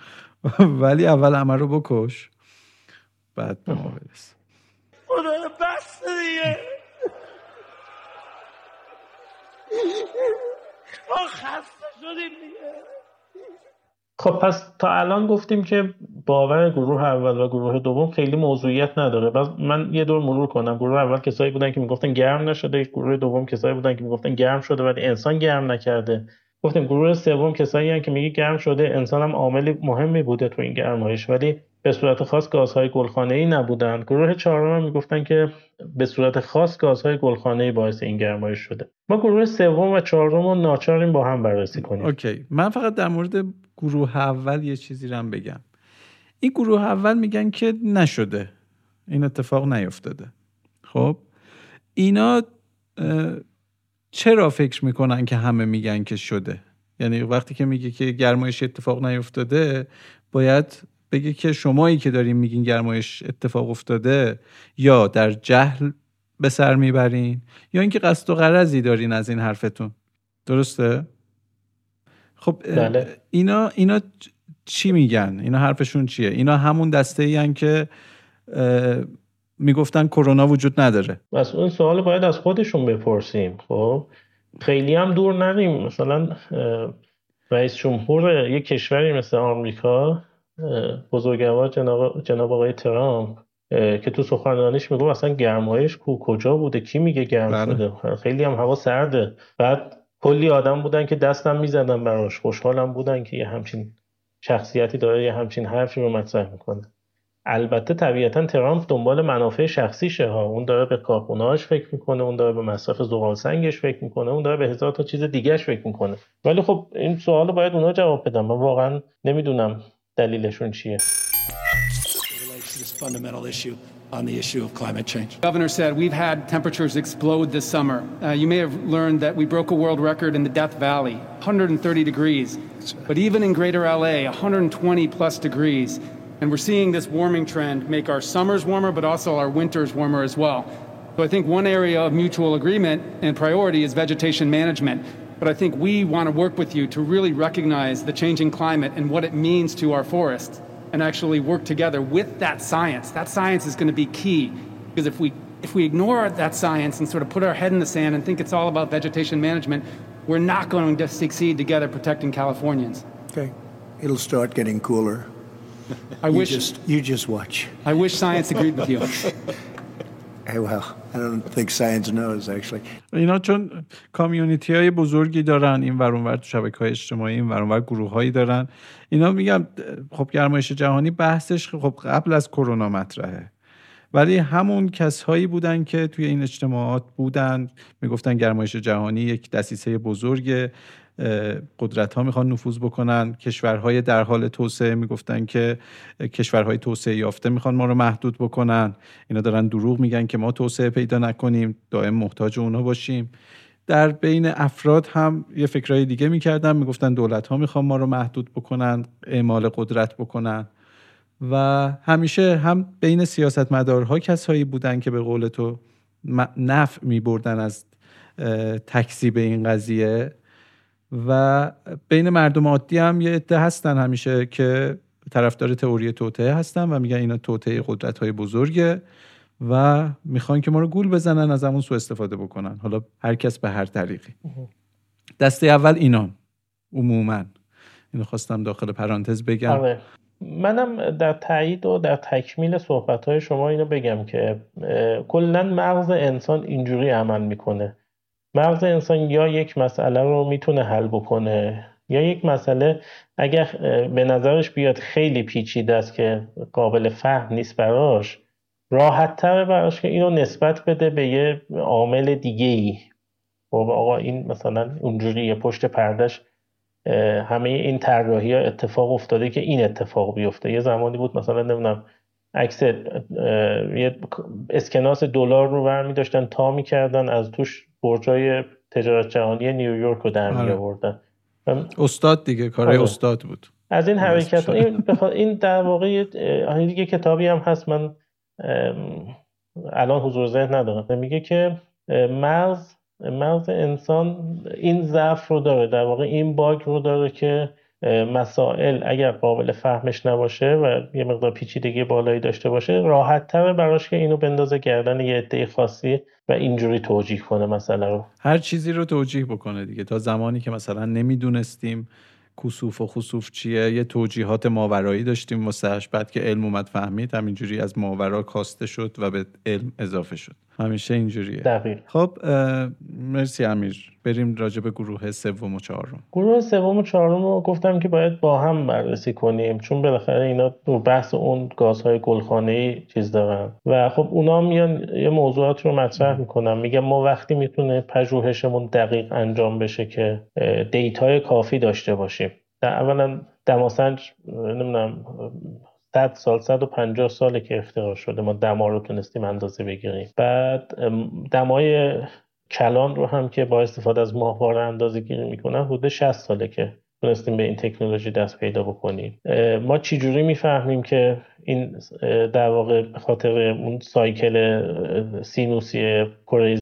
<laughs> ولی اول همه رو بکش بعد به ما برس. بس دیگه. <laughs> ما خسته شدیم دیگه. خب پس تا الان گفتیم که باور گروه اول و گروه دوم خیلی موضوعیت نداره. بس من یه دور مرور کنم. گروه اول کسایی بودن که می‌گفتن گرم نشده. گروه دوم کسایی بودن که می‌گفتن گرم شده ولی انسان گرم نکرده. گفتیم گروه سوم کسایی هستن که میگه گرم شده. انسان هم عامل مهمی بوده تو این گرمایش. ولی به صورت خاص گازهای گلخانه ای نبودن. گروه چهارم می‌گفتن که به صورت خاص گازهای گلخانه ای باعث این گرمایش شده. ما گروه سوم و چهارم رو ناچاریم با هم بررسی کنیم. اوکی. من فقط در مورد گروه اول یه چیزی رو بگم. این گروه اول میگن که نشده. این اتفاق نیفتاده. خب؟ اینا چرا فکر می‌کنن که همه میگن که شده؟ یعنی وقتی که میگه که گرمایش اتفاق نیفتاده باید بگه که شمایی که دارین میگین گرمایش اتفاق افتاده یا در جهل به سر می‌برین یا اینکه قصد و غرضی دارین از این حرفتون. درسته؟ خب بله. اینا اینا چی میگن؟ اینا حرفشون چیه؟ اینا همون دسته ای که می‌گفتن کرونا وجود نداره. بس اون سوال باید از خودشون بپرسیم. خب خیلی هم دور نریم. مثلا رئیس جمهور یک کشوری مثل آمریکا بزرگوار جناب, جناب آقای ترامپ که تو سخنرانیش میگو اصلا گرمایش کو کجا بوده؟ کی میگه گرم بله. شده؟ خیلی هم هوا سرده. بعد کلی آدم بودن که دستم می‌زدن براش. خوشحالم بودن که یه همچین شخصیتی داره یه همچین حرفی رو مطرح می‌کنه. البته طبیعتا ترامپ دنبال منافع شخصیشه ها. اون داره به کارخونه‌هاش فکر می‌کنه اون داره به مصرف زغال سنگش فکر می‌کنه اون داره به هزار تا چیز دیگهش فکر می‌کنه. ولی خب این سوال باید اونا جواب بدن. من واقعا نمی‌دونم. دلیلشون چیه fundamental issue on the issue of climate change. Governor said we've had temperatures explode this summer. Uh, you may have learned that we broke a world record in the Death Valley, 130 degrees. But even in greater LA, 120 plus degrees. And we're seeing this warming trend make our summers warmer, but also our winters warmer as well. So I think one area of mutual agreement and priority is vegetation management. But I think we want to work with you to really recognize the changing climate and what it means to our forests and actually work together with that science. That science is going to be key because if we if we ignore that science and sort of put our head in the sand and think it's all about vegetation management, we're not going to succeed together protecting Californians. Okay. It'll start getting cooler. I you wish just you just watch. I wish science agreed with you. <laughs> Hey, well, I don't think science knows actually. اینا چون کامیونیتی های بزرگی دارن این ور اونور تو شبکه های اجتماعی این ور اونور گروه هایی دارن. اینا میگم خب گرمایش جهانی بحثش خب قبل از کرونا مطرحه. ولی همون کسهایی بودن که توی این اجتماعات بودن می‌گفتن گرمایش جهانی یک دسیسه بزرگ قدرت ها می‌خوان نفوذ بکنن. کشورهای در حال توسعه می‌گفتن که کشورهای توسعه یافته می‌خوان ما رو محدود بکنن. اینا دارن دروغ میگن که ما توسعه پیدا نکنیم. دائم محتاج اونا باشیم. در بین افراد هم یه فکرهای دیگه می‌کردن می‌گفتن دولت ها می‌خوان ما رو محدود بکنن اعمال قدرت بکنن. و همیشه هم بین سیاستمدارها کسایی بودن که به قول تو نفع میبردن از تکذیب این قضیه. و بین مردم عادی هم یه عده هستن همیشه که طرفدار تئوری توطعه هستن و میگن اینا توطعه قدرت های بزرگه و می‌خوان که ما رو گول بزنن از همون سو استفاده بکنن. حالا هر کس به هر طریقی. دسته اول اینان عموما. اینو خواستم داخل پرانتز بگم. آره. منم در تایید و در تکمیل صحبت های شما اینو بگم که کلا مغز انسان اینجوری عمل می‌کنه. مغز انسان یا یک مسئله رو می‌تونه حل بکنه یا یک مسئله اگر به نظرش بیاد خیلی پیچیده است که قابل فهم نیست براش راحت تر براش که اینو نسبت بده به یه عامل دیگه ای خب آقا این مثلا اونجوری پشت پردش همه این طراحی ها اتفاق افتاده که این اتفاق بیفته. یه زمانی بود مثلا نمی‌دونم عکس یه اسکناس دلار رو برمی داشتن تا می‌کردن از توش برجای تجارت جهانی نیویورک رو در می آره. آوردن. استاد دیگه کارهای آره. استاد بود. از این حرکت این, این در واقع دیگه کتابی هم هست من الان حضور ذهن ندارم. میگه که مغز مغز انسان این ضعف رو داره در واقع این باگ رو داره که مسائل اگر قابل فهمش نباشه و یه مقدار پیچیدگی بالایی داشته باشه راحت تره براش که اینو بندازه گردن یه عده خاصی و اینجوری توجیه کنه مسئله رو. هر چیزی رو توجیه بکنه دیگه. تا زمانی که مثلا نمی‌دونستیم کسوف و خسوف چیه یه توجیهات ماورایی داشتیم واسهش بعد که علم اومد فهمید همینجوری از ماورا کاسته شد و به علم اضافه شد. همیشه اینجوریه. دقیق. خب مرسی امیر. بریم راجع به گروه سوم و چهارم. گروه سوم و چهارم رو گفتم که باید با هم بررسی کنیم چون بالاخره اینا رو بحث اون گازهای گلخانه‌ای چیز دارن. و خب اونا میان یه موضوعات رو مطرح می‌کنن. میگن ما وقتی می‌تونه پژوهشمون دقیق انجام بشه که دیتای کافی داشته باشیم. در اولا دماسنج نمی‌دونم 100 سال 150 ساله که اختراع شده. ما دما رو تونستیم اندازه بگیریم. بعد دمای کلان رو هم که با استفاده از ماهواره اندازه گیری می‌کنن حدود 60 ساله که تونستیم به این تکنولوژی دست پیدا بکنیم ما چجوری می‌فهمیم که این در واقع به خاطر اون سایکل سینوسی کره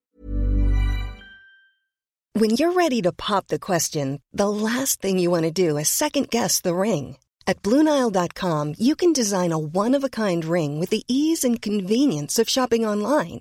When you're ready to pop the question, the last thing you want to do is second guess the ring. At BlueNile.com, you can design a one-of-a-kind ring with the ease and convenience of shopping online.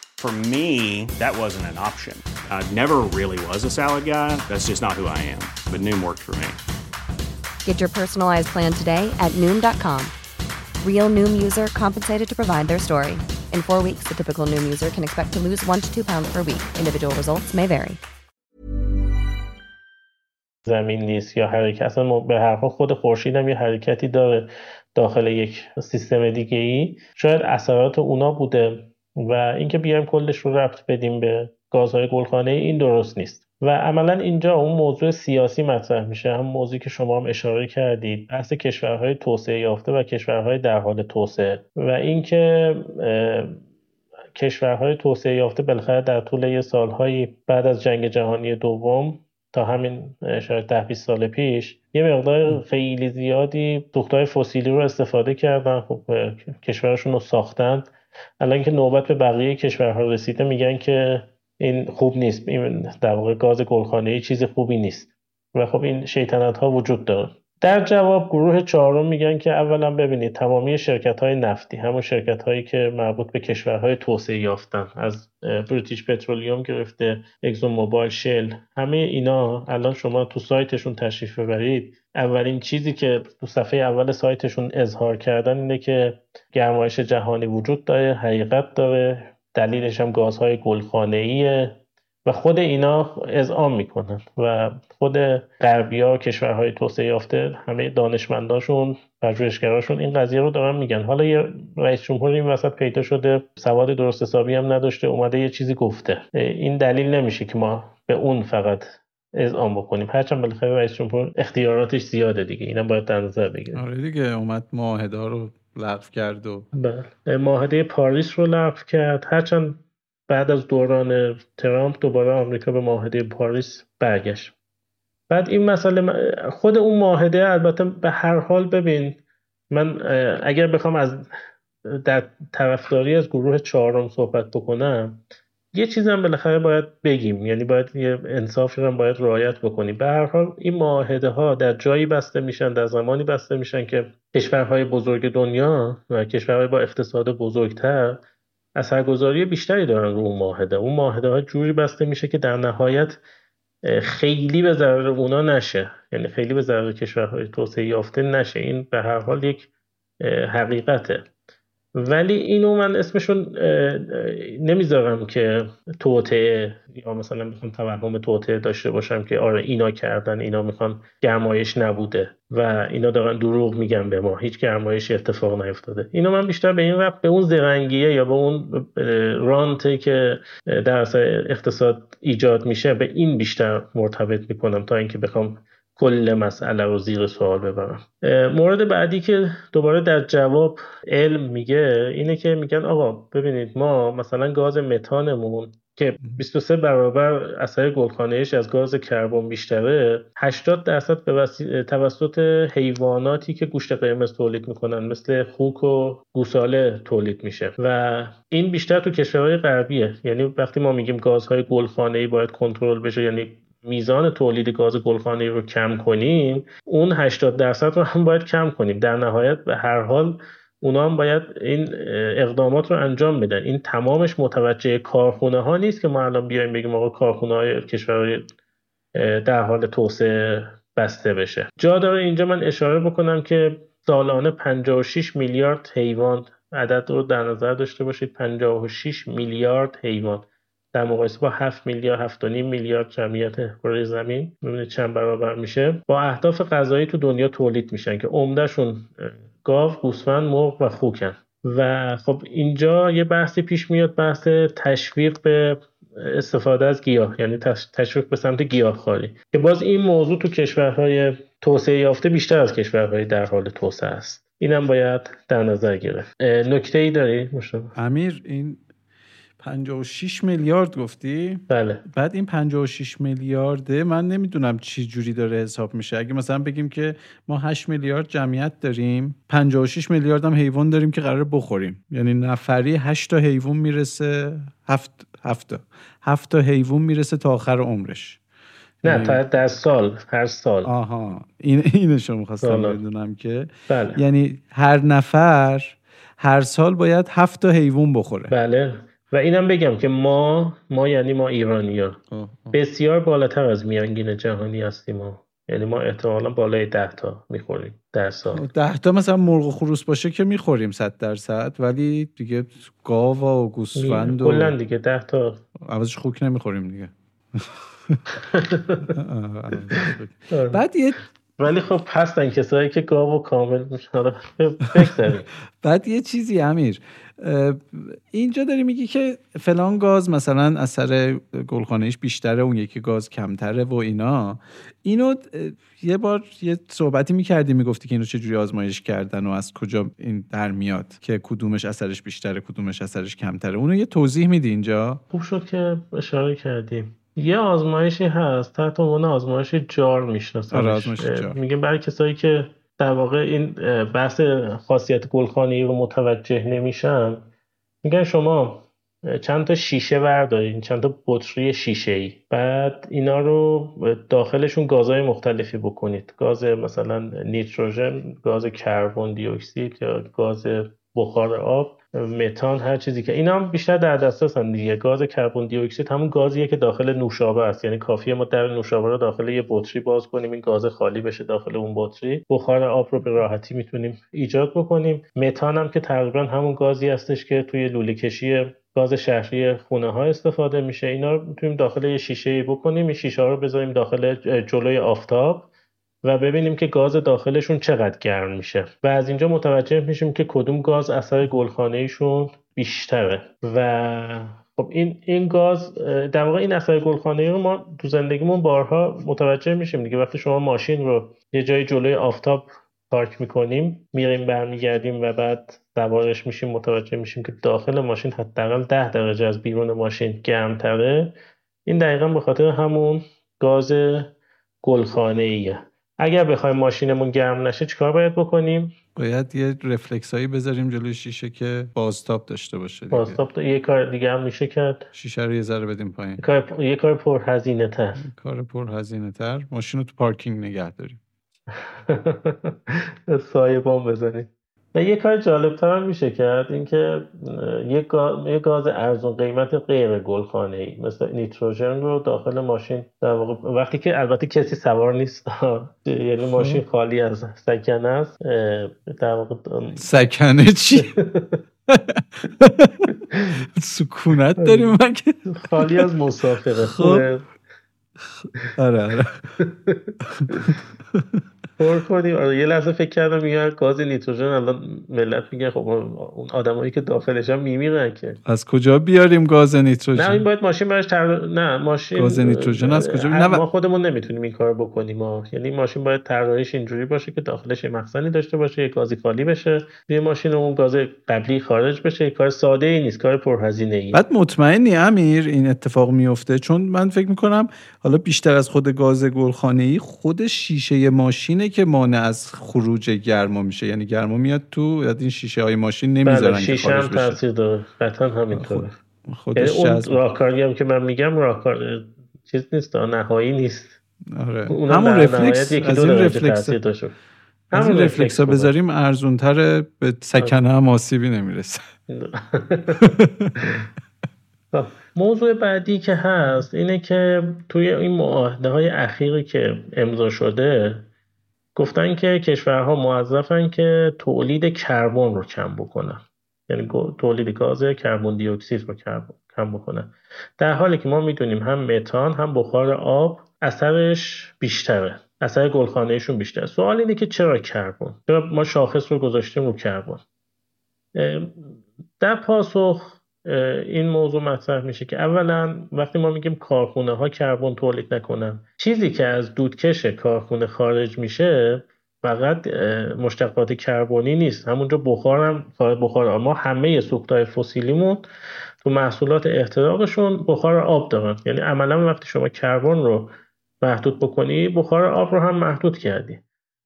For me, that wasn't an option. I never really was a salad guy. That's just not who I am. But Noom worked for me. Get your personalized plan today at Noom.com. Real Noom user compensated to provide their story. In four weeks, the typical Noom user can expect to lose one to two pounds per week. Individual results may vary. زمین نیست یا حرکت اصلا به هر حال خود خورشید هم یه حرکتی داره داخل یک سیستم دیگه ای شاید اثرات اونا بوده و اینکه بیایم کلش رو ربط بدیم به گازهای گلخانه این درست نیست. و عملا اینجا اون موضوع سیاسی مطرح میشه. هم موضوعی که شما هم اشاره کردید. بحث کشورهای توسعه یافته و کشورهای در حال توسعه. و اینکه کشورهای توسعه یافته بالاخره در طول یه سالهایی بعد از جنگ جهانی دوم تا همین شاید ده 20 سال پیش یه مقدار خیلی زیادی سوختهای فسیلی رو استفاده کردن. خب کشورشون رو ساختن. الان که نوبت به بقیه کشورها رسیده میگن که این خوب نیست. این در واقع گاز گلخانه‌ای چیز خوبی نیست. و خب این شیطنت ها وجود داره. در جواب گروه چهارم میگن که اولا ببینید تمامی شرکت های نفتی همون شرکت هایی که مربوط به کشورهای توسعه یافتن از بریتیش پترولیوم گرفته اگزون موبایل شل همه اینا الان شما تو سایتشون تشریف ببرید. اولین چیزی که تو صفحه اول سایتشون اظهار کردن اینه که گرمایش جهانی وجود داره حقیقت داره دلیلش هم گازهای گلخانه‌ایه. و خود اینا اذعان می‌کنن و خود غربی ها کشورهای توسعه یافته همه دانشمنداشون پژوهشگراشون این قضیه رو دارن میگن. حالا یه رئیس جمهور این وسط پیدا شده سواد درست حسابی هم نداشته اومده یه چیزی گفته. این دلیل نمیشه که ما به اون فقط اذعان بکنیم. هرچند بالاخره رئیس جمهور اختیاراتش زیاده دیگه. اینا باید در نظر بگیریم. آره دیگه اومد معاهده رو لغو کرد و بله. معاهده پاریس رو لغو کرد. هرچند بعد از دوران ترامپ دوباره آمریکا به معاهده پاریس برگشت. بعد این مسئله خود اون معاهده البته به هر حال ببین من اگر بخوام از در طرفداری از گروه چهارم صحبت بکنم یه چیزی هم بالاخره باید بگیم. یعنی باید یه انصافی هم باید رعایت بکنیم. به هر حال این معاهده ها در جایی بسته میشن در زمانی بسته میشن که کشورهای بزرگ دنیا و کشورهای با اقتصاد بزرگتر اثرگذاری بیشتری دارن رو اون معاهده. اون معاهده ها جوری بسته میشه که در نهایت خیلی به ضرر اونا نشه. یعنی خیلی به ضرر کشورهای توسعه یافته نشه. این به هر حال یک حقیقته. ولی اینو من اسمشون نمی‌ذارم که توطعه یا مثلا می‌خوام توهم توطعه داشته باشم که آره اینا کردن اینا می‌خوان گرمایش نبوده و اینا دارن دروغ میگن به ما. هیچ گرمایش اتفاق نیفتاده. اینو من بیشتر به این رفت به اون زرنگیه یا به اون رانته که در اقتصاد ایجاد میشه به این بیشتر مرتبط می‌کنم تا اینکه بخوام کل مسئله رو زیر سوال ببرم. مورد بعدی که دوباره در جواب علم میگه اینه که میگن آقا ببینید ما مثلا گاز متانمون که 23 برابر اثر گلخانه‌ایش از گاز کربن بیشتره 80 درصد به توسط حیواناتی که گوشت قرمز تولید می‌کنن مثل خوک و گوساله تولید میشه. و این بیشتر تو کشورهای غربیه. یعنی وقتی ما میگیم گازهای گلخانه‌ای باید کنترل بشه یعنی میزان تولید گاز گلخانه‌ای رو کم کنیم اون 80 درصد رو هم باید کم کنیم. در نهایت به هر حال اونا هم باید این اقدامات رو انجام بدن. این تمامش متوجه کارخونه ها نیست که ما الان بیایم بگیم آقا کارخونه های کشورهای در حال توسعه بسته بشه. جا داره اینجا من اشاره بکنم که سالانه 56 میلیارد حیوان عدد رو در نظر داشته باشید 56 میلیارد حیوان. در مقایسه با 7 میلیارد 7.5 میلیارد جمعیت کره زمین می‌بینید چند برابر میشه با اهداف غذایی تو دنیا تولید میشن که عمدهشون گاو، گوسفند، مرغ و خوکن. و خب اینجا یه بحثی پیش میاد بحث تشویق به استفاده از گیاه یعنی تشویق به سمت گیاهخواری. که باز این موضوع تو کشورهای توسعه یافته بیشتر از کشورهای در حال توسعه است. اینم باید در نظر گرفت. نکته ای داری امیر این 56 میلیارد گفتی؟ بله. بعد این 56 میلیارده من نمی‌دونم چی جوری داره حساب میشه. اگه مثلا بگیم که ما 8 میلیارد جمعیت داریم 56 میلیارد هم حیوان داریم که قرار بخوریم. یعنی نفری 8 تا حیوان می‌رسه 7 7 7 تا حیوان می‌رسه تا آخر عمرش. نه یعنی تا در سال هر سال. آها. این اینشو می‌خواستم بدونم که. بله. یعنی هر نفر هر سال باید هفت تا حیوان بخوره. بله. و اینم بگم که ما ما یعنی ما ایرانی ها بسیار بالاتر از میانگین جهانی هستیم ما. یعنی ما احتمالا بالای ده تا می‌خوریم در سال. ده تا مثلا مرغ و خروس باشه که می‌خوریم صد درصد ولی دیگه گاو و گوسفند و دیگه ده تا. عوضش خوک نمی‌خوریم دیگه. <laughs> بعد یه ولی خب هستن کسایی که گاو و کامل <laughs> بعد یه چیزی امیر. اینجا داری میگی که فلان گاز مثلا اثر گلخانهش بیشتره اون یکی گاز کمتره و اینا. اینو یه بار یه صحبتی می‌کردی می‌گفتی که اینو چجوری آزمایش کردن و از کجا این در میاد که کدومش اثرش بیشتره کدومش اثرش کمتره. اونو یه توضیح میدی اینجا؟ خوب شد که اشاره کردیم یه آزمایشی هست تحت عنوان آزمایش جار می‌شناسن آره میگیم برای کسایی که در واقع این بحث خاصیت گلخانه‌ای رو متوجه نمیشن میگن شما چند تا شیشه بردارین چند تا بطری شیشه ای بعد اینا رو داخلشون گازهای مختلفی بکنید. گاز مثلا نیتروژن گاز کربن دی اکسید یا گاز بخار آب متان هر چیزی که اینا هم بیشتر در دسترسن دیگه. گاز کربن دی اکسید همون گازیه که داخل نوشابه است. یعنی کافیه ما در نوشابه رو داخل یه بطری باز کنیم این گاز خالی بشه داخل اون بطری. بخار آب رو به راحتی می‌تونیم ایجاد بکنیم. متان هم که تقریبا همون گازی هستش که توی لوله کشی گاز شهری خونه ها استفاده میشه. اینا رو می‌تونیم داخل یه شیشه بکنیم. این شیشه ها رو بذاریم داخل جلوی آفتاب. و ببینیم که گاز داخلشون چقدر گرم میشه. و از اینجا متوجه میشیم که کدوم گاز اثر گلخانه ایشون بیشتره. و خب این این گاز در واقع این اثر گلخانه رو ما تو زندگیمون بارها متوجه میشیم دیگه. وقتی شما ماشین رو یه جای جلوی آفتاب پارک می‌کنیم میریم برمیگردیم و بعد سوارش میشیم متوجه میشیم که داخل ماشین حداقل ده درجه از بیرون ماشین گرمتره. این دقیقا به خاطر همون گاز گلخانه ایه اگر بخوایم ماشینمون گرم نشه چیکار باید بکنیم؟ باید یه رفلکس هایی بذاریم جلوی شیشه که بازتاب داشته باشه دیگه. بازتاب یه کار دیگه هم میشه کرد. شیشه رو یه ذره بدیم پایین. یه کار, یه کار پرهزینه تر کار پرهزینه تر ماشین رو تو پارکینگ نگه داریم. <laughs> سایه بام بزنیم. و یه کار جالب تر هم میشه کرد اینکه یه, گا... گاز ارزون قیمت غیر گلخانه ای مثل نیتروژن رو داخل ماشین در واقع وقتی که البته کسی سوار نیست <laughs> یعنی خب. ماشین خالی از سکنه است در واقع سکنه چی؟ <laughs> سکونت داریم من خالی از مسافره خب. آره آره. <laughs> پر کنیم. آره یه لحظه فکر کردم میگه گاز نیتروژن الان ملت میگه خب اون آدمایی که داخلش هم میمیرن که. از کجا بیاریم گاز نیتروژن نه این باید ماشین براش تر... نه ماشین گاز نیتروژن از کجا نه ما خودمون نمی‌تونیم این کار بکنیم ما. یعنی ماشین باید طراحیش اینجوری باشه که داخلش مخزنی داشته باشه یه گازی خالی بشه. یه ماشین اون گاز قبلی خارج بشه کار ساده ای نیست کار پرهزینه ای بعد مطمئنی امیر این اتفاق میفته؟ چون من فکر می‌کنم حالا بیشتر از خود گاز گلخانه ای خود شیشه ماشینه که مانع از خروج گرما میشه؟ یعنی گرما میاد تو یاد این شیشه های ماشین نمی‌ذارن بله شیشه هم تاثیر داره. قطعا همینطوره. خودش یعنی اون راهکاری هم که من میگم راهکار چیز نیست نهایی نیست. آره. همون رفلکس از این رفلکس از این رفلکس ها بذاریم ارزونتر به سکنه هم آسیبی نمی‌رسه. <laughs> خب، موضوع بعدی که هست اینه که توی این معاهده های اخیری که امضا شده گفتن که کشورها موظفن که تولید کربن رو کم بکنن. یعنی تولید گاز کربن دی اکسید رو کم بکنه در حالی که ما می‌دونیم هم متان هم بخار آب اثرش بیشتره. اثر گلخانهشون بیشتره. سوال اینه که چرا کربن؟ چرا ما شاخص رو گذاشتیم رو کربن؟ در پاسخ این موضوع مطرح میشه که اولا وقتی ما میگیم کارخونه ها کربن تولید نکنن چیزی که از دودکش کارخونه خارج میشه فقط مشتقات کربنی نیست. همونجا بخار هم بخار ما همه سوختهای فسیلیمون تو محصولات احتراقشون بخار آب دارن. یعنی عملا وقتی شما کربن رو محدود بکنی بخار آب رو هم محدود کردی.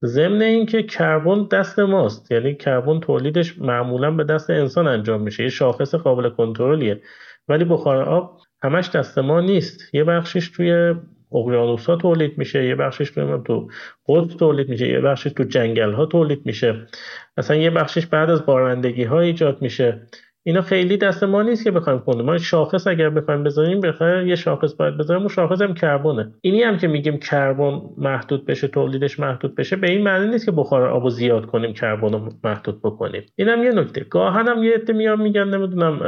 ضمن اینکه کربن دست ماست. یعنی کربن تولیدش معمولا به دست انسان انجام میشه. یه شاخص قابل کنترلیه. ولی بخار آب همش دست ما نیست. یه بخشش توی اقیانوس ها تولید میشه یه بخشش تو تو قطب تولید میشه یه بخشش تو جنگل ها تولید میشه. اصلا یه بخشش بعد از بارندگی ها ایجاد میشه. اینا خیلی دست ما نیست که بخوایم کنیم ما شاخص اگر بخوایم بذاریم بخاطر یه شاخص باید بذاریم اون شاخص هم کربونه اینی هم که میگیم کربن محدود بشه تولیدش محدود بشه به این معنی نیست که بخار آبو زیاد کنیم کربن رو محدود بکنیم. اینم یه نکته. گاهن هم یه عده میان میگن نمی‌دونم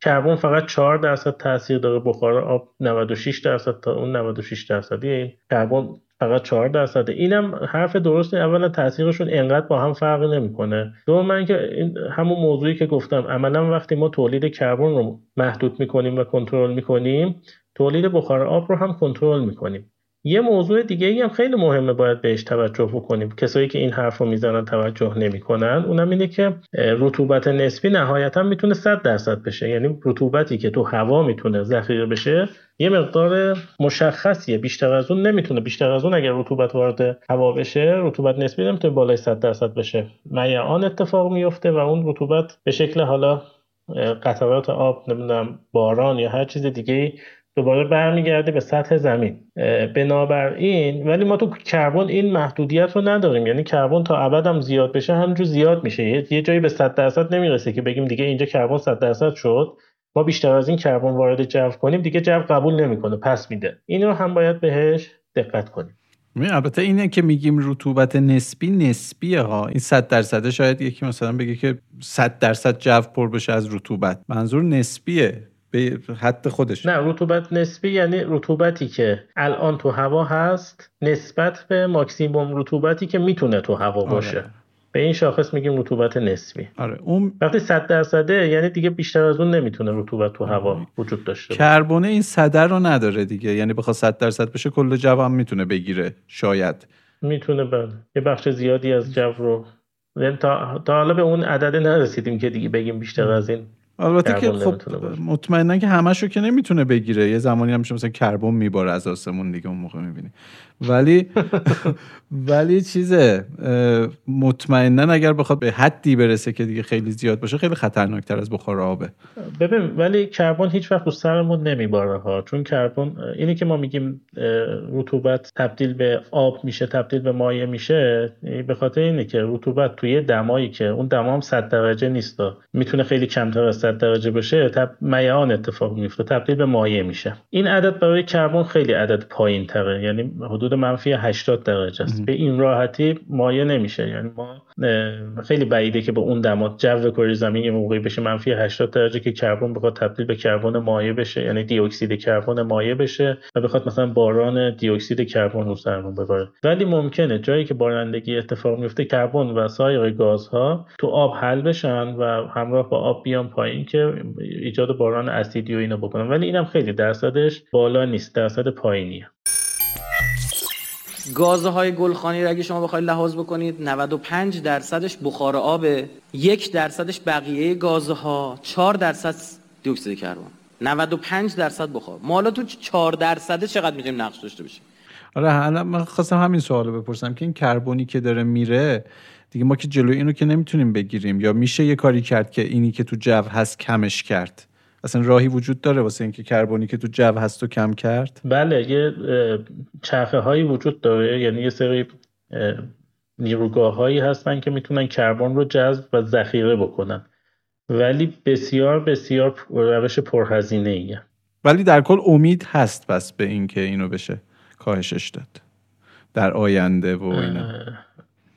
کربن فقط 4 درصد تاثیر داره بخار آب 96 درصد تا اون 96 درصدی. این کربن فقط 4 درصده. اینم حرف درسته. اولا تاثیرشون انقدر با هم فرق نمی‌کنه. دوم من که این همون موضوعی که گفتم عملا وقتی ما تولید کربن رو محدود می‌کنیم و کنترل می‌کنیم تولید بخار آب رو هم کنترل می‌کنیم. یه موضوع دیگه ای هم خیلی مهمه باید بهش توجه بکنیم. کسایی که این حرف رو می‌زنن توجه نمی‌کنن. اونم اینه که رطوبت نسبی نهایتا می‌تونه 100 درصد بشه. یعنی رطوبتی که تو هوا می‌تونه ذخیره بشه یه مقدار مشخصیه. بیشتر از اون نمی‌تونه. بیشتر از اون اگر رطوبت وارد هوا بشه رطوبت نسبی نمی‌تونه بالای 100 درصد بشه. آن اتفاق میفته و اون رطوبت به شکل حالا قطرات آب نمی‌دونم باران یا هر چیز دیگه دوباره برمیگرده به سطح زمین. بنابراین ولی ما تو کربن این محدودیت رو نداریم. یعنی کربن تا ابد هم زیاد بشه همینجور زیاد میشه. یه جایی به 100 درصد نمی‌رسه که بگیم دیگه اینجا کربن 100 درصد شد. ما بیشتر از این کربن وارد جو کنیم دیگه جو قبول نمی‌کنه. پس میده. این رو هم باید بهش دقت کنیم. البته اینه که میگیم رطوبت نسبی نسبیه ها. این 100 درصده شاید یکی مثلا بگه که 100 درصد جو پر بشه از رطوبت. منظور نسبیه. به حد خودش. نه رطوبت نسبی یعنی رطوبتی که الان تو هوا هست نسبت به ماکسیموم رطوبتی که می‌تونه تو هوا آره. باشه. به این شاخص میگیم رطوبت نسبی. آره اون وقتی 100 درصده یعنی دیگه بیشتر از اون نمی‌تونه رطوبت تو هوا آره. وجود داشته کربونه این صده رو نداره دیگه. یعنی بخواد 100 درصد بشه کل جو هم می‌تونه بگیره شاید. می‌تونه بله. یه بخش زیادی از جو رو. یعنی تا, تا حالا به اون عدد نرسیدیم که دیگه بگیم بیشتر از این. البته که خب مطمئنا که همشو که نمی‌تونه بگیره. یه زمانی هم مثلا کربن میباره از آسمون دیگه اون موقع می‌بینی. ولی <laughs> ولی چیزه مطمئنا اگر بخواد به حدی برسه که دیگه خیلی زیاد باشه خیلی خطرناکتر از بخار آبه ببین ولی کربن هیچ وقت رو سرمون نمیباره ها. چون کربن اینی که ما میگیم رطوبت تبدیل به آب میشه تبدیل به مایع میشه به خاطر اینه که رطوبت توی دمایی که اون دما هم 100 درجه نیست می‌تونه خیلی کمتر از 100 درجه بشه تب میعان اتفاق میفته تبدیل به مایع میشه. این عدد برای کربن خیلی عدد پایین تره یعنی حدود منفی 80 درجه است. به این راحتی مایع نمیشه. یعنی ما خیلی بعیده که به اون دما جو کره زمین یه موقعی بشه منفی 80 درجه که کربن بخواد تبدیل به کربن مایع بشه یعنی دی اکسید کربن مایع بشه و بخواد مثلا باران دی اکسید کربن رو سرمون بباره ولی ممکنه جایی که بارندگی اتفاق میفته کربن و سایر گازها تو آب حل بشن و همراه با آب بیان پایین که ایجاد باران اسیدی و اینا بکنن. ولی اینم خیلی درصدش بالا نیست درصد پایینیه. گازهای گلخانی را اگه شما بخواید لحاظ بکنید 95 درصدش بخار آبه یک درصدش بقیه گازها 4 درصد دی اکسید کربن 95 درصد بخار. ما حالا تو 4 درصد چقدر می‌تونیم نقش داشته باشیم؟ آره حالا من خواستم همین سوالو بپرسم که این کربنی که داره میره دیگه ما که جلوی اینو که نمی‌تونیم بگیریم. یا میشه یه کاری کرد که اینی که تو جو هست کمش کرد؟ اصلا راهی وجود داره واسه اینکه کربنی که تو جو هست و کم کرد؟ بله یه چرخه هایی وجود داره. یعنی یه سری نیروگاه هایی هستن که می‌تونن کربن رو جذب و ذخیره بکنن. ولی بسیار بسیار روش پرهزینه ایه ولی در کل امید هست پس به اینکه اینو بشه کاهشش داد در آینده و اینا.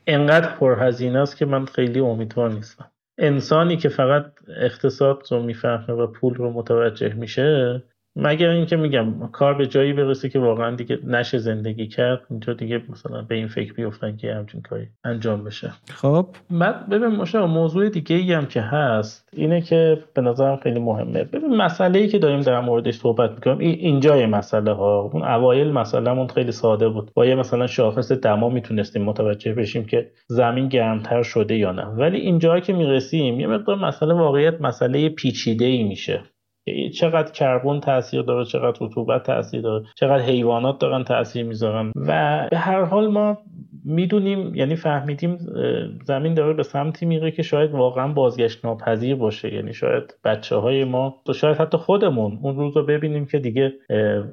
انقدر پرهزینه است که من خیلی امیدوار نیستم. انسانی که فقط اقتصاد رو می‌فهمه و پول رو متوجه میشه مگر اینکه میگم کار به جایی برسه که واقعا دیگه نشه زندگی کرد اینجا دیگه مثلا به این فکر بیفتن که همچین کاری انجام بشه. خب. بعد ببین مشه موضوع دیگه ای هم که هست اینه که به نظرم خیلی مهمه. ببین مسئله ای که داریم در موردش صحبت می‌کنیم این اینجای مسئله ها اون اوایل مسئلهمون خیلی ساده بود. با یه مثلا شاخص دما می‌تونستیم متوجه بشیم که زمین گرمتر شده یا نه. ولی اینجا که می‌رسیم یه مقدار مسئله واقعیت مسئله پیچیده ای میشه. چقدر کربن تاثیر داره چقدر رطوبت تاثیر داره چقدر حیوانات دارن تاثیر می‌ذارن. و به هر حال ما می‌دونیم یعنی فهمیدیم زمین داره به سمتی میره که شاید واقعا بازگشت ناپذیر باشه. یعنی شاید بچه های ما تو شاید حتی خودمون اون روز رو ببینیم که دیگه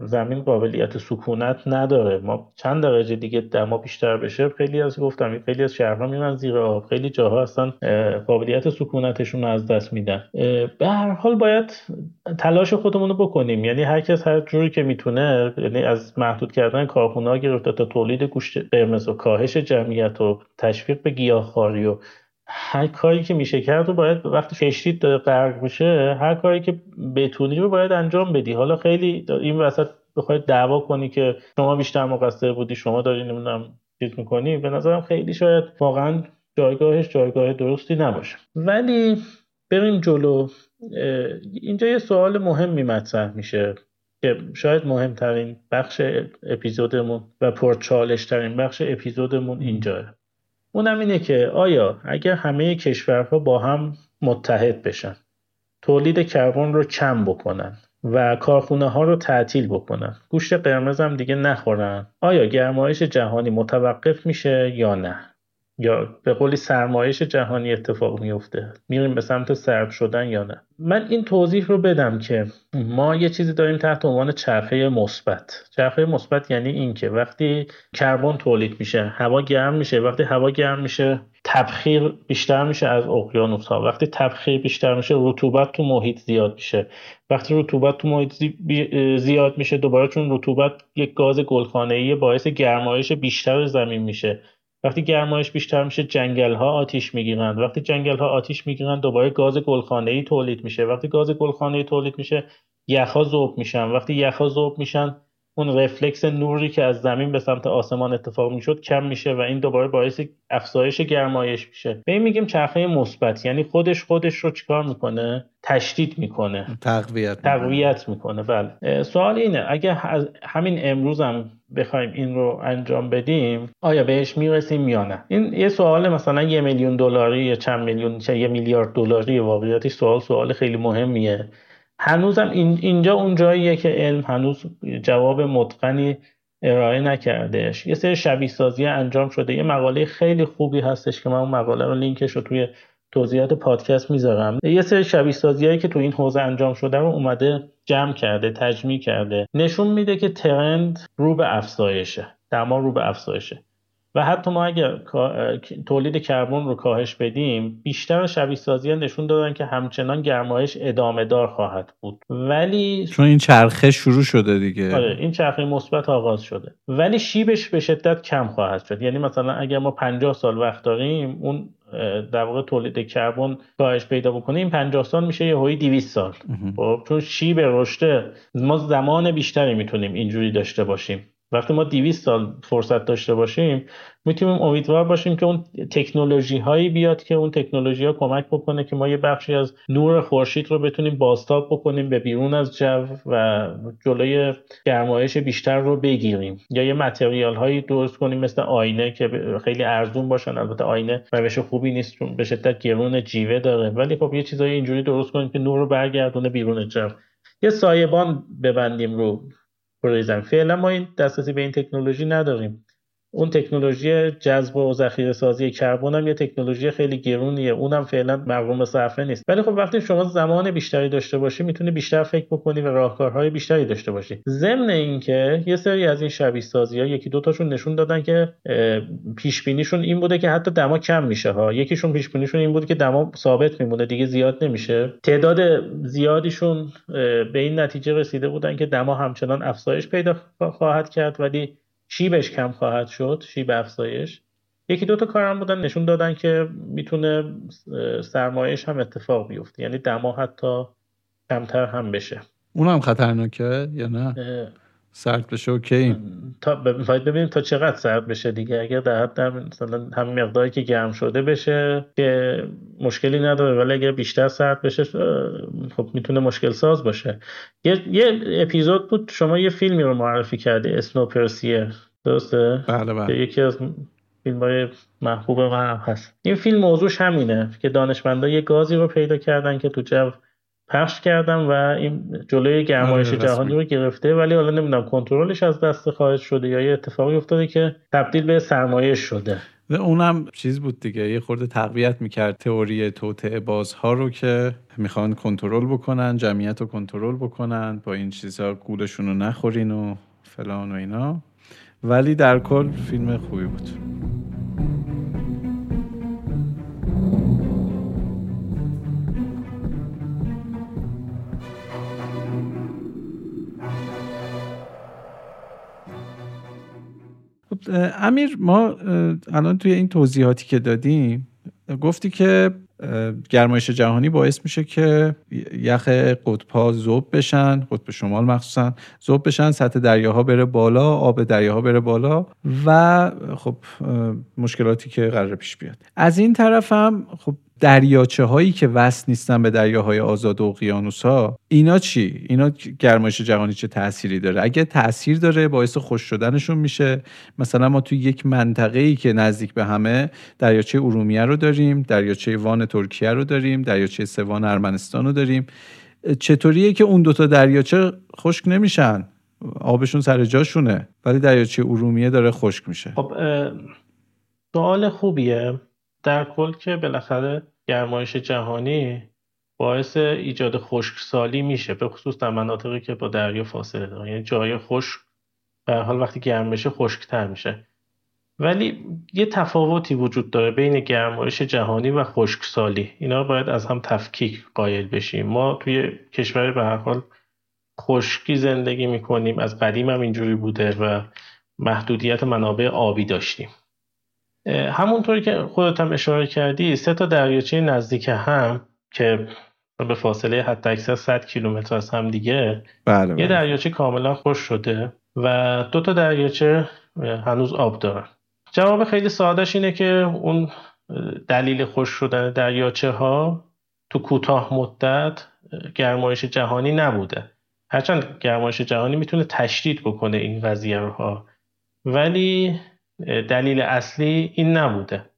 زمین قابلیت سکونت نداره. ما چند درجه دیگه دما بیشتر بشه؟ خیلی از گفتم خیلی از شهرها میرن زیر آب. خیلی جاها اصلا قابلیت سکونتشون از دست میدن. به هر حال باید تلاش خودمون رو بکنیم. یعنی هر کس هر جوری که می‌تونه یعنی از محدود کردن کارخونه ها گرفته تا تولید گوشت قرمز و کاهش جمعیت و تشویق به گیاهخواری و هر کاری که میشه کرد و باید وقتی کشتید داره غرق میشه هر کاری که بتونی رو باید انجام بدی. حالا خیلی این وسط بخواید دعوا کنی که شما بیشتر مقصر بودی شما داری نمی‌دونم چیز می‌کنی به نظرم خیلی شاید واقعا جایگاهش جایگاه درستی نباشه. ولی بریم جلو. اینجا یه سوال مهمی مطرح میشه. که شاید مهمترین بخش اپیزودمون و پرچالش ترین بخش اپیزودمون اینجاه اونم اینه که آیا اگر همه کشورها با هم متحد بشن تولید کربن رو کم بکنن و کارخونه ها رو تعطیل بکنن گوشت قرمز هم دیگه نخورن آیا گرمایش جهانی متوقف میشه یا نه؟ یا به قولی سرمایش جهانی اتفاق میفته میریم به سمت سرد شدن یا نه؟ من این توضیح رو بدم که ما یه چیزی داریم تحت عنوان چرخه مثبت. چرخه مثبت یعنی اینکه وقتی کربن تولید میشه هوا گرم میشه وقتی هوا گرم میشه تبخیر بیشتر میشه از اقیانوس ها وقتی تبخیر بیشتر میشه رطوبت تو محیط زیاد میشه. وقتی رطوبت تو محیط زیاد میشه دوباره چون رطوبت یک گاز گلخانه ای باعث گرمایش بیشتر زمین میشه. وقتی گرمایش بیشتر میشه جنگل ها آتیش می‌گیرند. وقتی جنگل ها آتیش می‌گیرند دوباره گاز گلخانه ای تولید میشه. وقتی گاز گلخانه ای تولید میشه یخها ذوب میشن. وقتی یخها ذوب میشن اون رفلکس نوری که از زمین به سمت آسمان اتفاق می‌شد کم میشه و این دوباره باعث افزایش گرمایش میشه. به این میگیم چرخه مثبت یعنی خودش خودش رو چیکار می‌کنه؟ تشدید می‌کنه. تقویت تقویت می‌کنه بله. سوال اینه اگه همین امروز هم بخوایم این رو انجام بدیم آیا بهش می‌رسیم یا نه؟ این یه سوال مثلا یه میلیون دلاری یا چند میلیون یه میلیارد دلاری واقعیتش سوال سوال خیلی مهمیه. هنوزم این اینجا اون جاییه که علم هنوز جواب متقنی ارائه نکردهش. یه سری شبیه سازی انجام شده. یه مقاله خیلی خوبی هستش که من اون مقاله رو لینکش رو توی توضیحات پادکست می‌ذارم. یه سری شبیه سازی که تو این حوزه انجام شده رو اومده جمع کرده تجمیع کرده. نشون میده که ترند رو به افزایشه. دما رو به افزایشه. و حتی ما اگر تولید کربن رو کاهش بدیم بیشتر شبیه سازی نشون دادن که همچنان گرمایش ادامه دار خواهد بود. ولی چون این چرخه شروع شده دیگه. آره این چرخه مثبت آغاز شده. ولی شیبش به شدت کم خواهد شد. یعنی مثلا اگر ما 50 سال وقت داریم اون در واقع تولید کربن کاهش پیدا بکنه این 50 سال میشه یه هوی 200 سال. خب چون شیب رشته ما زمان بیشتری می‌تونیم اینجوری داشته باشیم. وقتی ما 200 سال فرصت داشته باشیم می‌تونیم امیدوار باشیم که اون تکنولوژی هایی بیاد که اون تکنولوژی ها کمک بکنه که ما یه بخشی از نور خورشید رو بتونیم بازتاب بکنیم به بیرون از جو و جلوی گرمایش بیشتر رو بگیریم. یا یه متریال هایی درست کنیم مثل آینه که خیلی ارزون باشن. البته آینه روش خوبی نیست چون به شدت گرون جیوه داره. ولی خب یه چیزای اینجوری درست کنیم که نور رو برگردونه بیرون جو. یه سایبان ببندیم رو. پروژه فعلا ما این دسترسی به این تکنولوژی نداریم. اون تکنولوژی جذب و ذخیره سازی کربن هم یه تکنولوژی خیلی گرونیه. اونم فعلا مقروم صرفه نیست. ولی خب وقتی شما زمان بیشتری داشته باشی می‌تونی بیشتر فکر بکنی و راهکارهای بیشتری داشته باشی. ضمن اینکه یه سری از این شبیه سازی ها یکی دوتاشون نشون دادن که پیش بینیشون این بوده که حتی دما کم میشه ها. یکیشون پیش بینیشون این بود که دما ثابت میمونه دیگه زیاد نمیشه. تعداد زیادیشون به این نتیجه رسیده بودن که دما همچنان افزایش پیدا خواهد کرد. ولی شیبش کم خواهد شد شیب افزایش. یکی دوتا کارم بودن نشون دادن که می‌تونه سرمایش هم اتفاق بیفته. یعنی دما حتی کمتر هم بشه. اونم خطرناکه یا نه؟ سرد بشه اوکی. تا باید ببینیم تا چقدر سرد بشه دیگه. اگر در حد مثلا هم مقداری که گرم شده بشه که مشکلی نداره ولی اگر بیشتر سرد بشه خب می‌تونه مشکل ساز باشه. یه, یه اپیزود بود شما یه فیلمی رو معرفی کردی اسنوپرسیه درسته؟ بله بله. یکی از فیلم های محبوب من هست. این فیلم موضوعش همینه که دانشمندا یه گازی رو پیدا کردن که تو جو پخش کردم و این جلوی گرمایش آره، جهانی رو گرفته ولی حالا نمی‌دونم کنترلش از دست خارج شده یا یه اتفاقی افتاده که تبدیل به سرمایه شده. و اونم چیز بود دیگه یه خورده تقویت می‌کرد تئوری توطعه بازها رو که می‌خوان کنترل بکنن جمعیت رو کنترل بکنن با این چیزها گولشون رو نخورین و فلان و اینا. ولی در کل فیلم خوبی بود. امیر ما الان توی این توضیحاتی که دادیم گفتی که گرمایش جهانی باعث میشه که یخ قطبها ذوب بشن قطب شمال مخصوصا ذوب بشن سطح دریاها بره بالا آب دریاها بره بالا و خب مشکلاتی که قرار پیش بیاد. از این طرف هم خب دریاچه هایی که وصل نیستن به دریاهای آزاد و اقیانوس ها اینا چی؟ اینا گرمایش جهانی چه تأثیری داره؟ اگه تاثیر داره باعث خوش شدنشون میشه. مثلا ما توی یک منطقه ای که نزدیک به همه دریاچه ارومیه رو داریم دریاچه وان ترکیه رو داریم دریاچه سوان ارمنستان رو داریم. چطوریه که اون دوتا دریاچه خشک نمیشن؟ آبشون سر جاشونه ولی دریاچه ارومیه داره خشک میشه. خب سوال خوبیه. در کل که بالاخره گرمایش جهانی باعث ایجاد خشکسالی میشه به خصوص در مناطقی که با دریا فاصله دارن. یعنی جای خشک به حال وقتی گرم بشه خشکتر میشه. ولی یه تفاوتی وجود داره بین گرمایش جهانی و خشکسالی. اینا باید از هم تفکیک قائل بشیم. ما توی کشور به هر حال خشکی زندگی می‌کنیم. از قدیم هم اینجوری بوده و محدودیت منابع آبی داشتیم. همونطوری که خودت هم اشاره کردی سه تا دریاچه نزدیک هم که به فاصله حتی اکثر 100 کیلومتر از هم دیگه بله بله. یه دریاچه کاملا خوش شده و دو تا دریاچه هنوز آب دارن. جواب خیلی سادهش اینه که اون دلیل خوش شدن دریاچه ها تو کوتاه مدت گرمایش جهانی نبوده. هرچند گرمایش جهانی می‌تونه تشدید بکنه این قضیه ها. ولی دلیل اصلی این نبوده.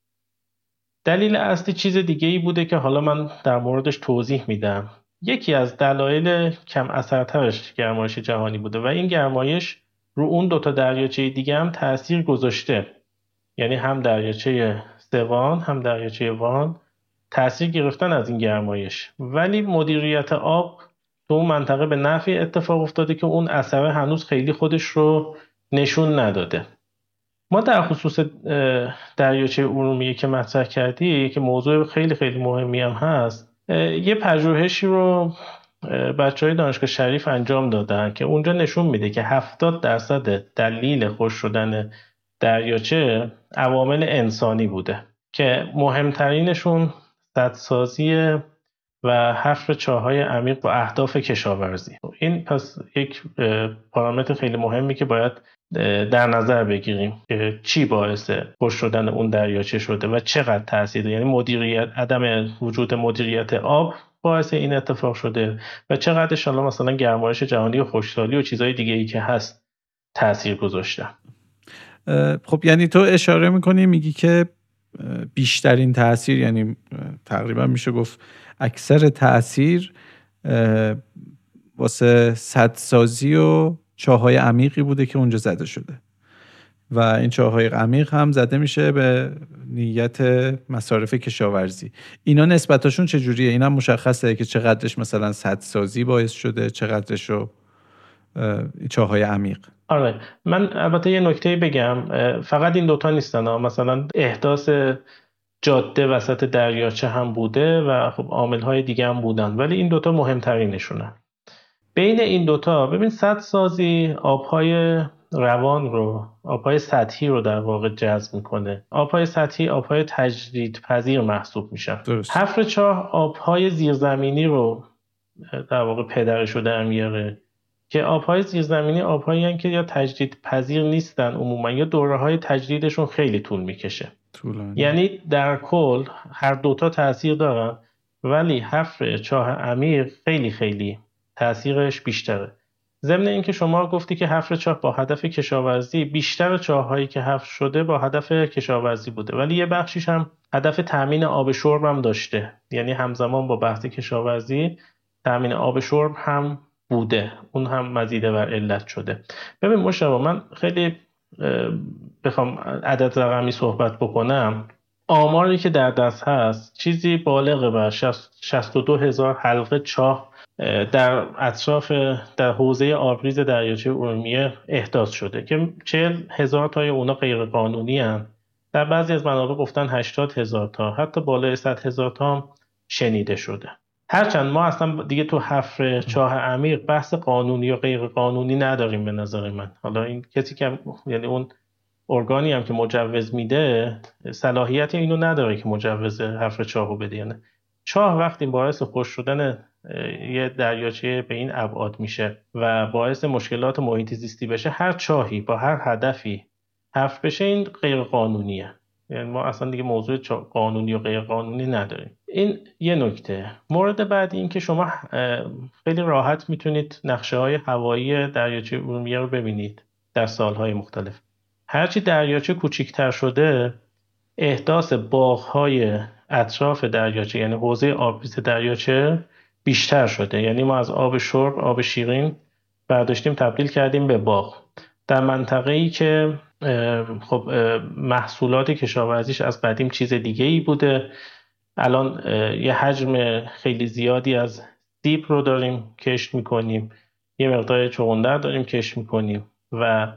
دلیل اصلی چیز دیگه ای بوده که حالا من در موردش توضیح میدم. یکی از دلایل کم اثرترش گرمایش جهانی بوده و این گرمایش رو اون دوتا دریاچه دیگه هم تاثیر گذاشته. یعنی هم دریاچه سوان هم دریاچه وان تاثیر گرفتن از این گرمایش. ولی مدیریت آب تو اون منطقه به نفع اتفاق افتاده که اون اثر هنوز خیلی خودش رو نشون نداده. ما در خصوص دریاچه ارومیه که مطرح کردی که موضوع خیلی خیلی مهمی هم هست. یه پژوهشی رو بچه های دانشگاه شریف انجام دادن که اونجا نشون میده که 70 درصد دلیل خوش شدن دریاچه عوامل انسانی بوده که مهمترینشون سدسازی و حفر چاهای عمیق با اهداف کشاورزی. این پس یک پارامتر خیلی مهمی که باید در نظر بگیریم که چی باعث خوش شدن اون دریاچه شده و چقدر تاثیر یعنی مدیریت عدم وجود مدیریت آب باعث این اتفاق شده و چقدر ان مثلا گرمایش جهانی و خشکسالی و چیزهای دیگه ای که هست تاثیر گذاشته. خب یعنی تو اشاره می‌کنی میگی که بیشترین تاثیر یعنی تقریبا میشه گفت اکثر تاثیر واسه سدسازی و چاهای عمیقی بوده که اونجا زده شده. و این چاهای عمیق هم زده میشه به نیت مصارف کشاورزی. اینا نسبتاشون چجوریه؟ اینا مشخصه که چقدرش مثلا سدسازی باعث شده چقدرش رو چاهای عمیق. آره. من البته یه نکته بگم. فقط این دوتا نیستن مثلا احداث جاده وسط دریاچه هم بوده و خب عامل های دیگه هم بودن ولی این دوتا مهمترینشونن بین این دوتا ببین سد سازی آبهای روان رو آبهای سطحی رو در واقع جذب می‌کنه. آبهای سطحی آبهای تجدید پذیر محسوب میشن. درست. حفر چاه آبهای زیرزمینی رو در واقع پدرش رو در میاره که آبهای زیرزمینی آبهایی که یا تجدید پذیر نیستن عموما یا دوره های تجدیدشون خیلی طول می‌کشه. طولانی. یعنی در کل هر دوتا تاثیر دارن ولی حفر چاه عمیق خیلی خیلی تاثیرش بیشتره. ضمن اینکه شما گفتی که حفر چاه با هدف کشاورزی بیشتر چاههایی که حفر شده با هدف کشاورزی بوده. ولی یه بخشیش هم هدف تامین آب شرب هم داشته. یعنی همزمان با بحث کشاورزی تامین آب شرب هم بوده. اون هم مزیده بر علت شده. ببین مشتبه من خیلی بخوام عدد رقمی صحبت بکنم. آماری که در دست هست چیزی بالغ بر 62 هزار حلقه چاه در اطراف در حوزه آبریز دریاچه ارومیه احداث شده که 40 هزار تای اونا غیر قانونی هن. در بعضی از منابع گفتن 80 هزار تا. حتی بالای 100 هزار تا هم شنیده شده. هرچند ما اصلا دیگه تو حفر چاه عمیق بحث قانونی یا غیر قانونی نداریم به نظر من. حالا این کسی که یعنی اون ارگانی هم که مجوز میده صلاحیت اینو نداره که مجوز حفر چاهو بده. یعنی چاه وقتی باعث خوش شدن یه دریاچه به این ابعاد میشه و باعث مشکلات محیط زیستی بشه هر چاهی با هر هدفی حفر بشه این غیر قانونیه. یعنی ما اصلا دیگه موضوع قانونی و غیر قانونی نداریم. این یه نکته. مورد بعدی این که شما خیلی راحت می‌تونید نقشه های هوایی دریاچه ارومیه رو ببینید در سالهای مختلف. هرچی دریاچه کوچیکتر شده احداث باغهای اطراف دریاچه یعنی حوزه آبریز دریاچه بیشتر شده. یعنی ما از آب شرب آب شیرین برداشتیم تبدیل کردیم به باغ. در منطقه ای که خب محصولات کشاورزیش از قدیم چیز دیگه ای بوده الان یه حجم خیلی زیادی از سیب رو داریم کشت می‌کنیم. یه مقدار چغندر داریم کشت می‌کنیم. و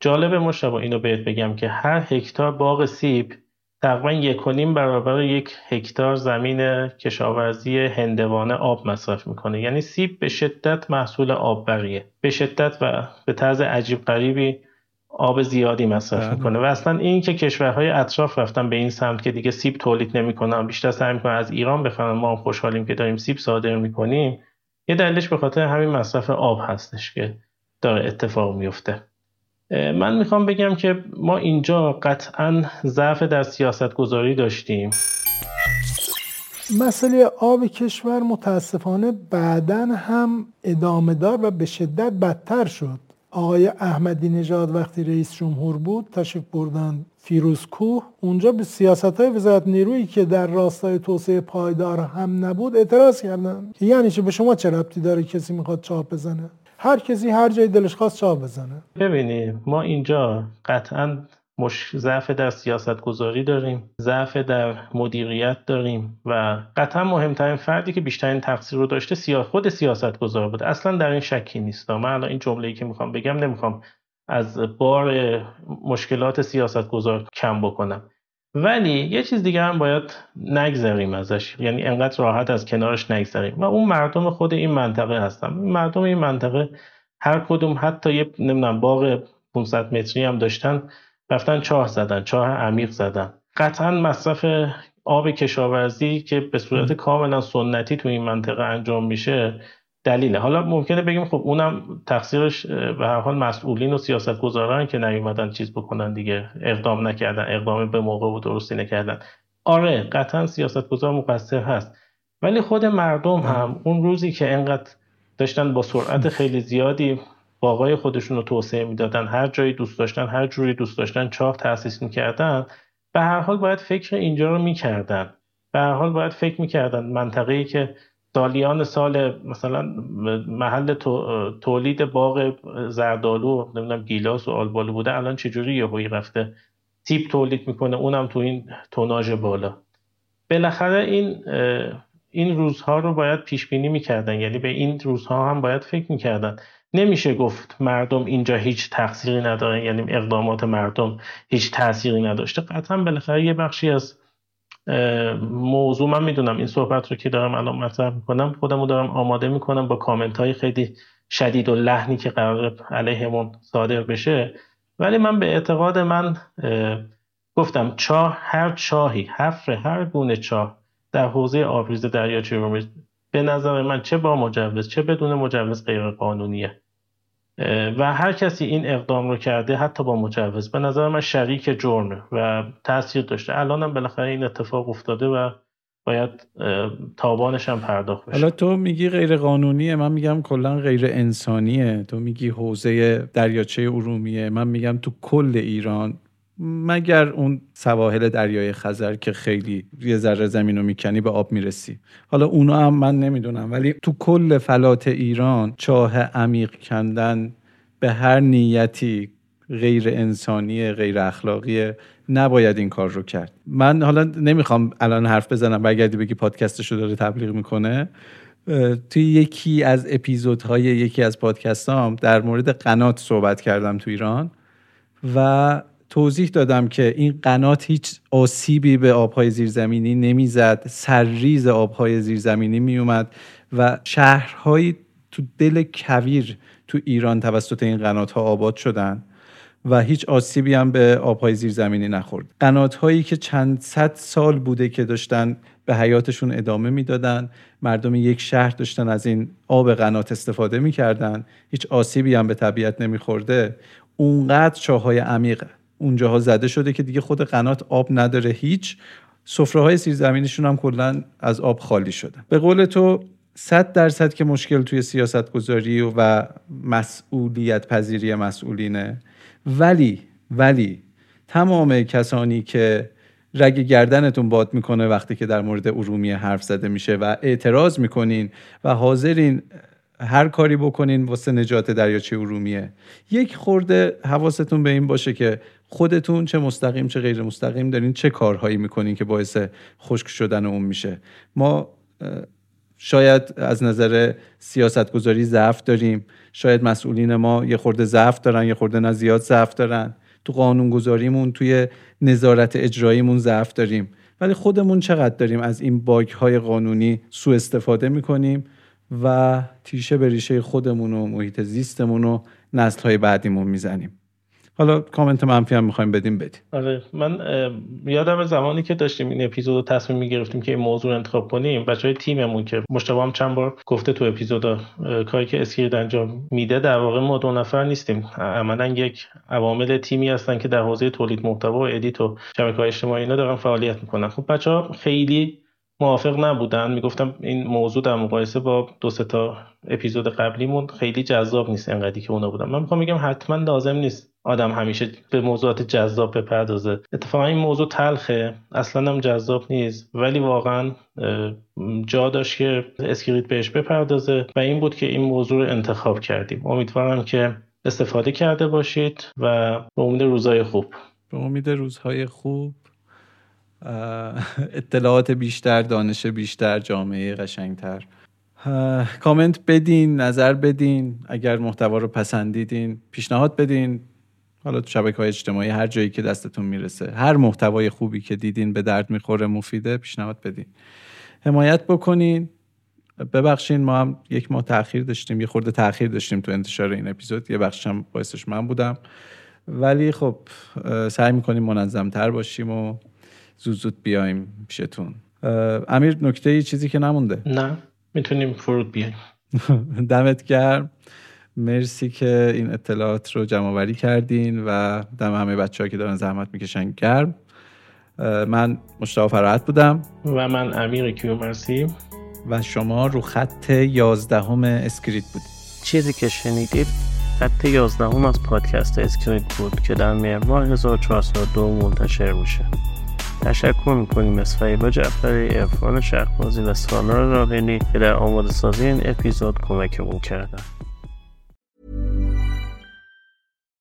جالب مشتبه اینو بهت بگم که هر هکتار باغ سیب تقریبا یک برابر یک هکتار زمین کشاورزی هندوانه آب مصرف می‌کنه. یعنی سیب به شدت محصول آببریه. به شدت و به طرز عجیب غریبی آب زیادی مصرف می‌کنه. و اصلا این که کشورهای اطراف رفتن به این سمت که دیگه سیب تولید نمی‌کنن بیشتر سعی می‌کنن از ایران بخرن ما هم خوشحالیم که داریم سیب صادر می‌کنیم یه دلیلش به خاطر همین مصرف آب هستش که داره اتفاق میفته من می‌خوام بگم که ما اینجا قطعا ضعف در سیاست گذاری داشتیم. مسئله آب کشور متاسفانه بعدا هم ادامه دار و به شدت بدتر شد. آقای احمدی نژاد وقتی رئیس جمهور بود تشریف بردن فیروز کوه. اونجا به سیاست های وزارت نیرویی که در راستای توسعه پایدار هم نبود اعتراض کردن. که یعنی چه به شما چه ربطی داره کسی می‌خواد چاپ بزنه؟ هر کسی هر جای دلش خواست چاپ بزنه. ببینید ما اینجا قطعا مش... ضعف در سیاست گذاری داریم ضعف در مدیریت داریم و قطعا مهمترین فردی که بیشترین تقصیر رو داشته سیا... خود سیاست گذار بوده. اصلا در این شکی نیست. من الان این جمله که می‌خوام بگم نمی‌خوام از بار مشکلات سیاست گذار کم بکنم. ولی یه چیز دیگه هم باید نگذریم ازش. یعنی انقدر راحت از کنارش نگذریم. و اون مردم خود این منطقه هستن. مردم این منطقه هر کدوم حتی یه نمی‌دونم باغ 500 متری هم داشتن. رفتن چاه زدن چاه عمیق زدن. قطعا مصرف آب کشاورزی که به صورت کاملا سنتی تو این منطقه انجام میشه دلیله. حالا ممکنه بگیم خب اونم تقصیرش به هر حال مسئولین و سیاستگزاران که نیومدن چیز بکنن دیگه اقدام نکردن اقدام به موقع و درستی نکردن. آره قطعا سیاستگزار مقصر هست. ولی خود مردم هم اون روزی که انقدر داشتن با سرعت خیلی زیادی باقای خودشون رو توسعه می‌دادن هر جایی دوست داشتن هر جوری دوست داشتن چاه تأسیس می‌کردن. به هر حال باید فکر اینجا رو می‌کردن. به هر حال باید فکر می‌کردن. منطقه‌ای که سالیان سال مثلا محل تولید باغ زردالو نمی‌دونم گیلاس و آلبالو بوده الان چجوری یهویی رفته؟ تیپ تولید می‌کنه اونم تو این توناژ بالا. بالاخره این این روزها رو باید پیش بینی می‌کردن. یعنی به این روزها هم باید فکر می‌کردن. نمیشه گفت مردم اینجا هیچ تقصیری ندارن یعنی اقدامات مردم هیچ تأثیری نداشته. قطعا بالاخره یه بخشی از موضوع من می‌دونم. این صحبت رو که دارم الان مطرح می‌کنم خودم رو دارم آماده می‌کنم با کامنت های خیلی شدید و لحنی که قرار علیهمون صادر بشه. ولی من به اعتقاد من گفتم چاه هر چاهی حفر هر گونه چاه در حوزه آبریز دریاچه ارومیه به نظر من چه با مجوز چه بدون مجوز غیر قانونیه و هر کسی این اقدام رو کرده حتی با مجوز. به نظر من شریک جرمه و تاثیر داشته. الان هم بالاخره این اتفاق افتاده و باید تابانش هم پرداخت بشه. حالا تو میگی غیر قانونیه من میگم کلا غیر انسانیه. تو میگی حوزه دریاچه ارومیه. من میگم تو کل ایران مگر اون سواحل دریای خزر که خیلی یه ذره زمین رو می‌کنی به آب می‌رسی؟ حالا اونا هم من نمی‌دونم ولی تو کل فلات ایران چاه عمیق کندن به هر نیتی غیر انسانی غیر اخلاقی نباید این کار رو کرد. من حالا نمی‌خوام الان حرف بزنم برگردی بگی پادکستش رو داره تبلیغ می‌کنه. توی یکی از اپیزودهای یکی از پادکستام در مورد قنات صحبت کردم تو ایران و توضیح دادم که این قنات هیچ آسیبی به آبهای زیرزمینی نمی‌زد. سرریز آبهای زیرزمینی میومد و شهرهایی تو دل کویر تو ایران توسط این قنات ها آباد شدن و هیچ آسیبی هم به آبهای زیرزمینی نخورد. قنات هایی که چند صد سال بوده که داشتن به حیاتشون ادامه می‌دادن مردم یک شهر داشتن از این آب قنات استفاده می‌کردن هیچ آسیبی هم به طبیعت نمیخورده. اونقدر چاهای عمیق اونجاها زده شده که دیگه خود قنات آب نداره هیچ. سفره های زیرزمینیشون هم کلا از آب خالی شده. به قول تو صد درصد که مشکل توی سیاست گذاری و مسئولیت پذیری مسئولینه. ولی ولی تمام کسانی که رگ گردنتون باد می‌کنه وقتی که در مورد ارومیه حرف زده میشه و اعتراض می‌کنین و حاضرین هر کاری بکنین واسه نجات دریاچه ارومیه. یک خورده حواستون به این باشه که خودتون چه مستقیم چه غیر مستقیم دارین چه کارهایی می‌کنین که باعث خشک شدن اون میشه. ما شاید از نظر سیاست گذاری ضعف داریم. شاید مسئولین ما یه خورده ضعف دارن یه خورده نه زیاد ضعف دارن. تو قانون گذاریمون توی نظارت اجراییمون ضعف داریم. ولی خودمون چقدر داریم از این bug های قانونی سوء استفاده می‌کنیم و تیشه به ریشه خودمون و محیط زیستمون و نسل های بعدیمون می‌زنیم. حالا کامنت منفی هم می‌خوایم بدیم بدیم. آره من یادم زمانی که داشتیم این اپیزود رو تصمیم می‌گرفتیم که این موضوع انتخاب کنیم بچه های تیممون که مشتاق هم چند بار گفته تو اپیزود کاری که اسکریت انجام میده در واقع ما دو نفر نیستیم. عملا یک عوامل تیمی هستن که در حوزه تولید محتوا و edit و شبکه های اجتماعی اینا دارن فعالیت می‌کنن. خب بچه ها خیلی موافق نبودن. می‌گفتم این موضوع در مقایسه با دو سه تا اپیزود قبلیمون خیلی جذاب نیست انقدری که اونا بودن. من می‌خوام بگم حتما لازم نیست آدم همیشه به موضوعات جذاب بپردازه. اتفاقا این موضوع تلخه. اصلا هم جذاب نیست. ولی واقعا جا داشت که اسکریت بهش بپردازه و این بود که این موضوع رو انتخاب کردیم. امیدوارم که استفاده کرده باشید و به امید روزهای خوب. به امید روزهای خوب. اطلاعات بیشتر دانش بیشتر جامعه قشنگتر. کامنت بدین نظر بدین. اگر محتوا رو پسندیدین پیشنهاد بدین. حالا تو شبکه های اجتماعی هر جایی که دستتون می‌رسه هر محتوای خوبی که دیدین به درد می‌خوره مفیده پیشنهاد بدین. حمایت بکنین. ببخشین ما هم یک ماه تاخیر داشتیم یه خورده تاخیر داشتیم تو انتشار این اپیزود. یه بخشش هم باعثش من بودم. ولی خب سعی می‌کنیم منظم تر باشیم و زود زود بیایم پیشتون. امیر نکته چیزی که نمونده؟ نه می‌تونیم فرود بیایم <laughs> دمت گرم. مرسی که این اطلاعات رو جمع آوری کردین و دم همه بچه ها که دارن زحمت می‌کشن گرم. من مشتاق فراحت بودم. و من امیر کیومرسی و شما رو خط یازدهم اسکریت بودید چیزی که شنیدید خط یازدهم از پادکست اسکریت بود که در مهر 1402 منتشر میشه. تشکر می‌کنیم از فریبا جعفری ارفان شهبازی و سالار راقینی که در آماده سازی این اپیزود کمکمون کردن.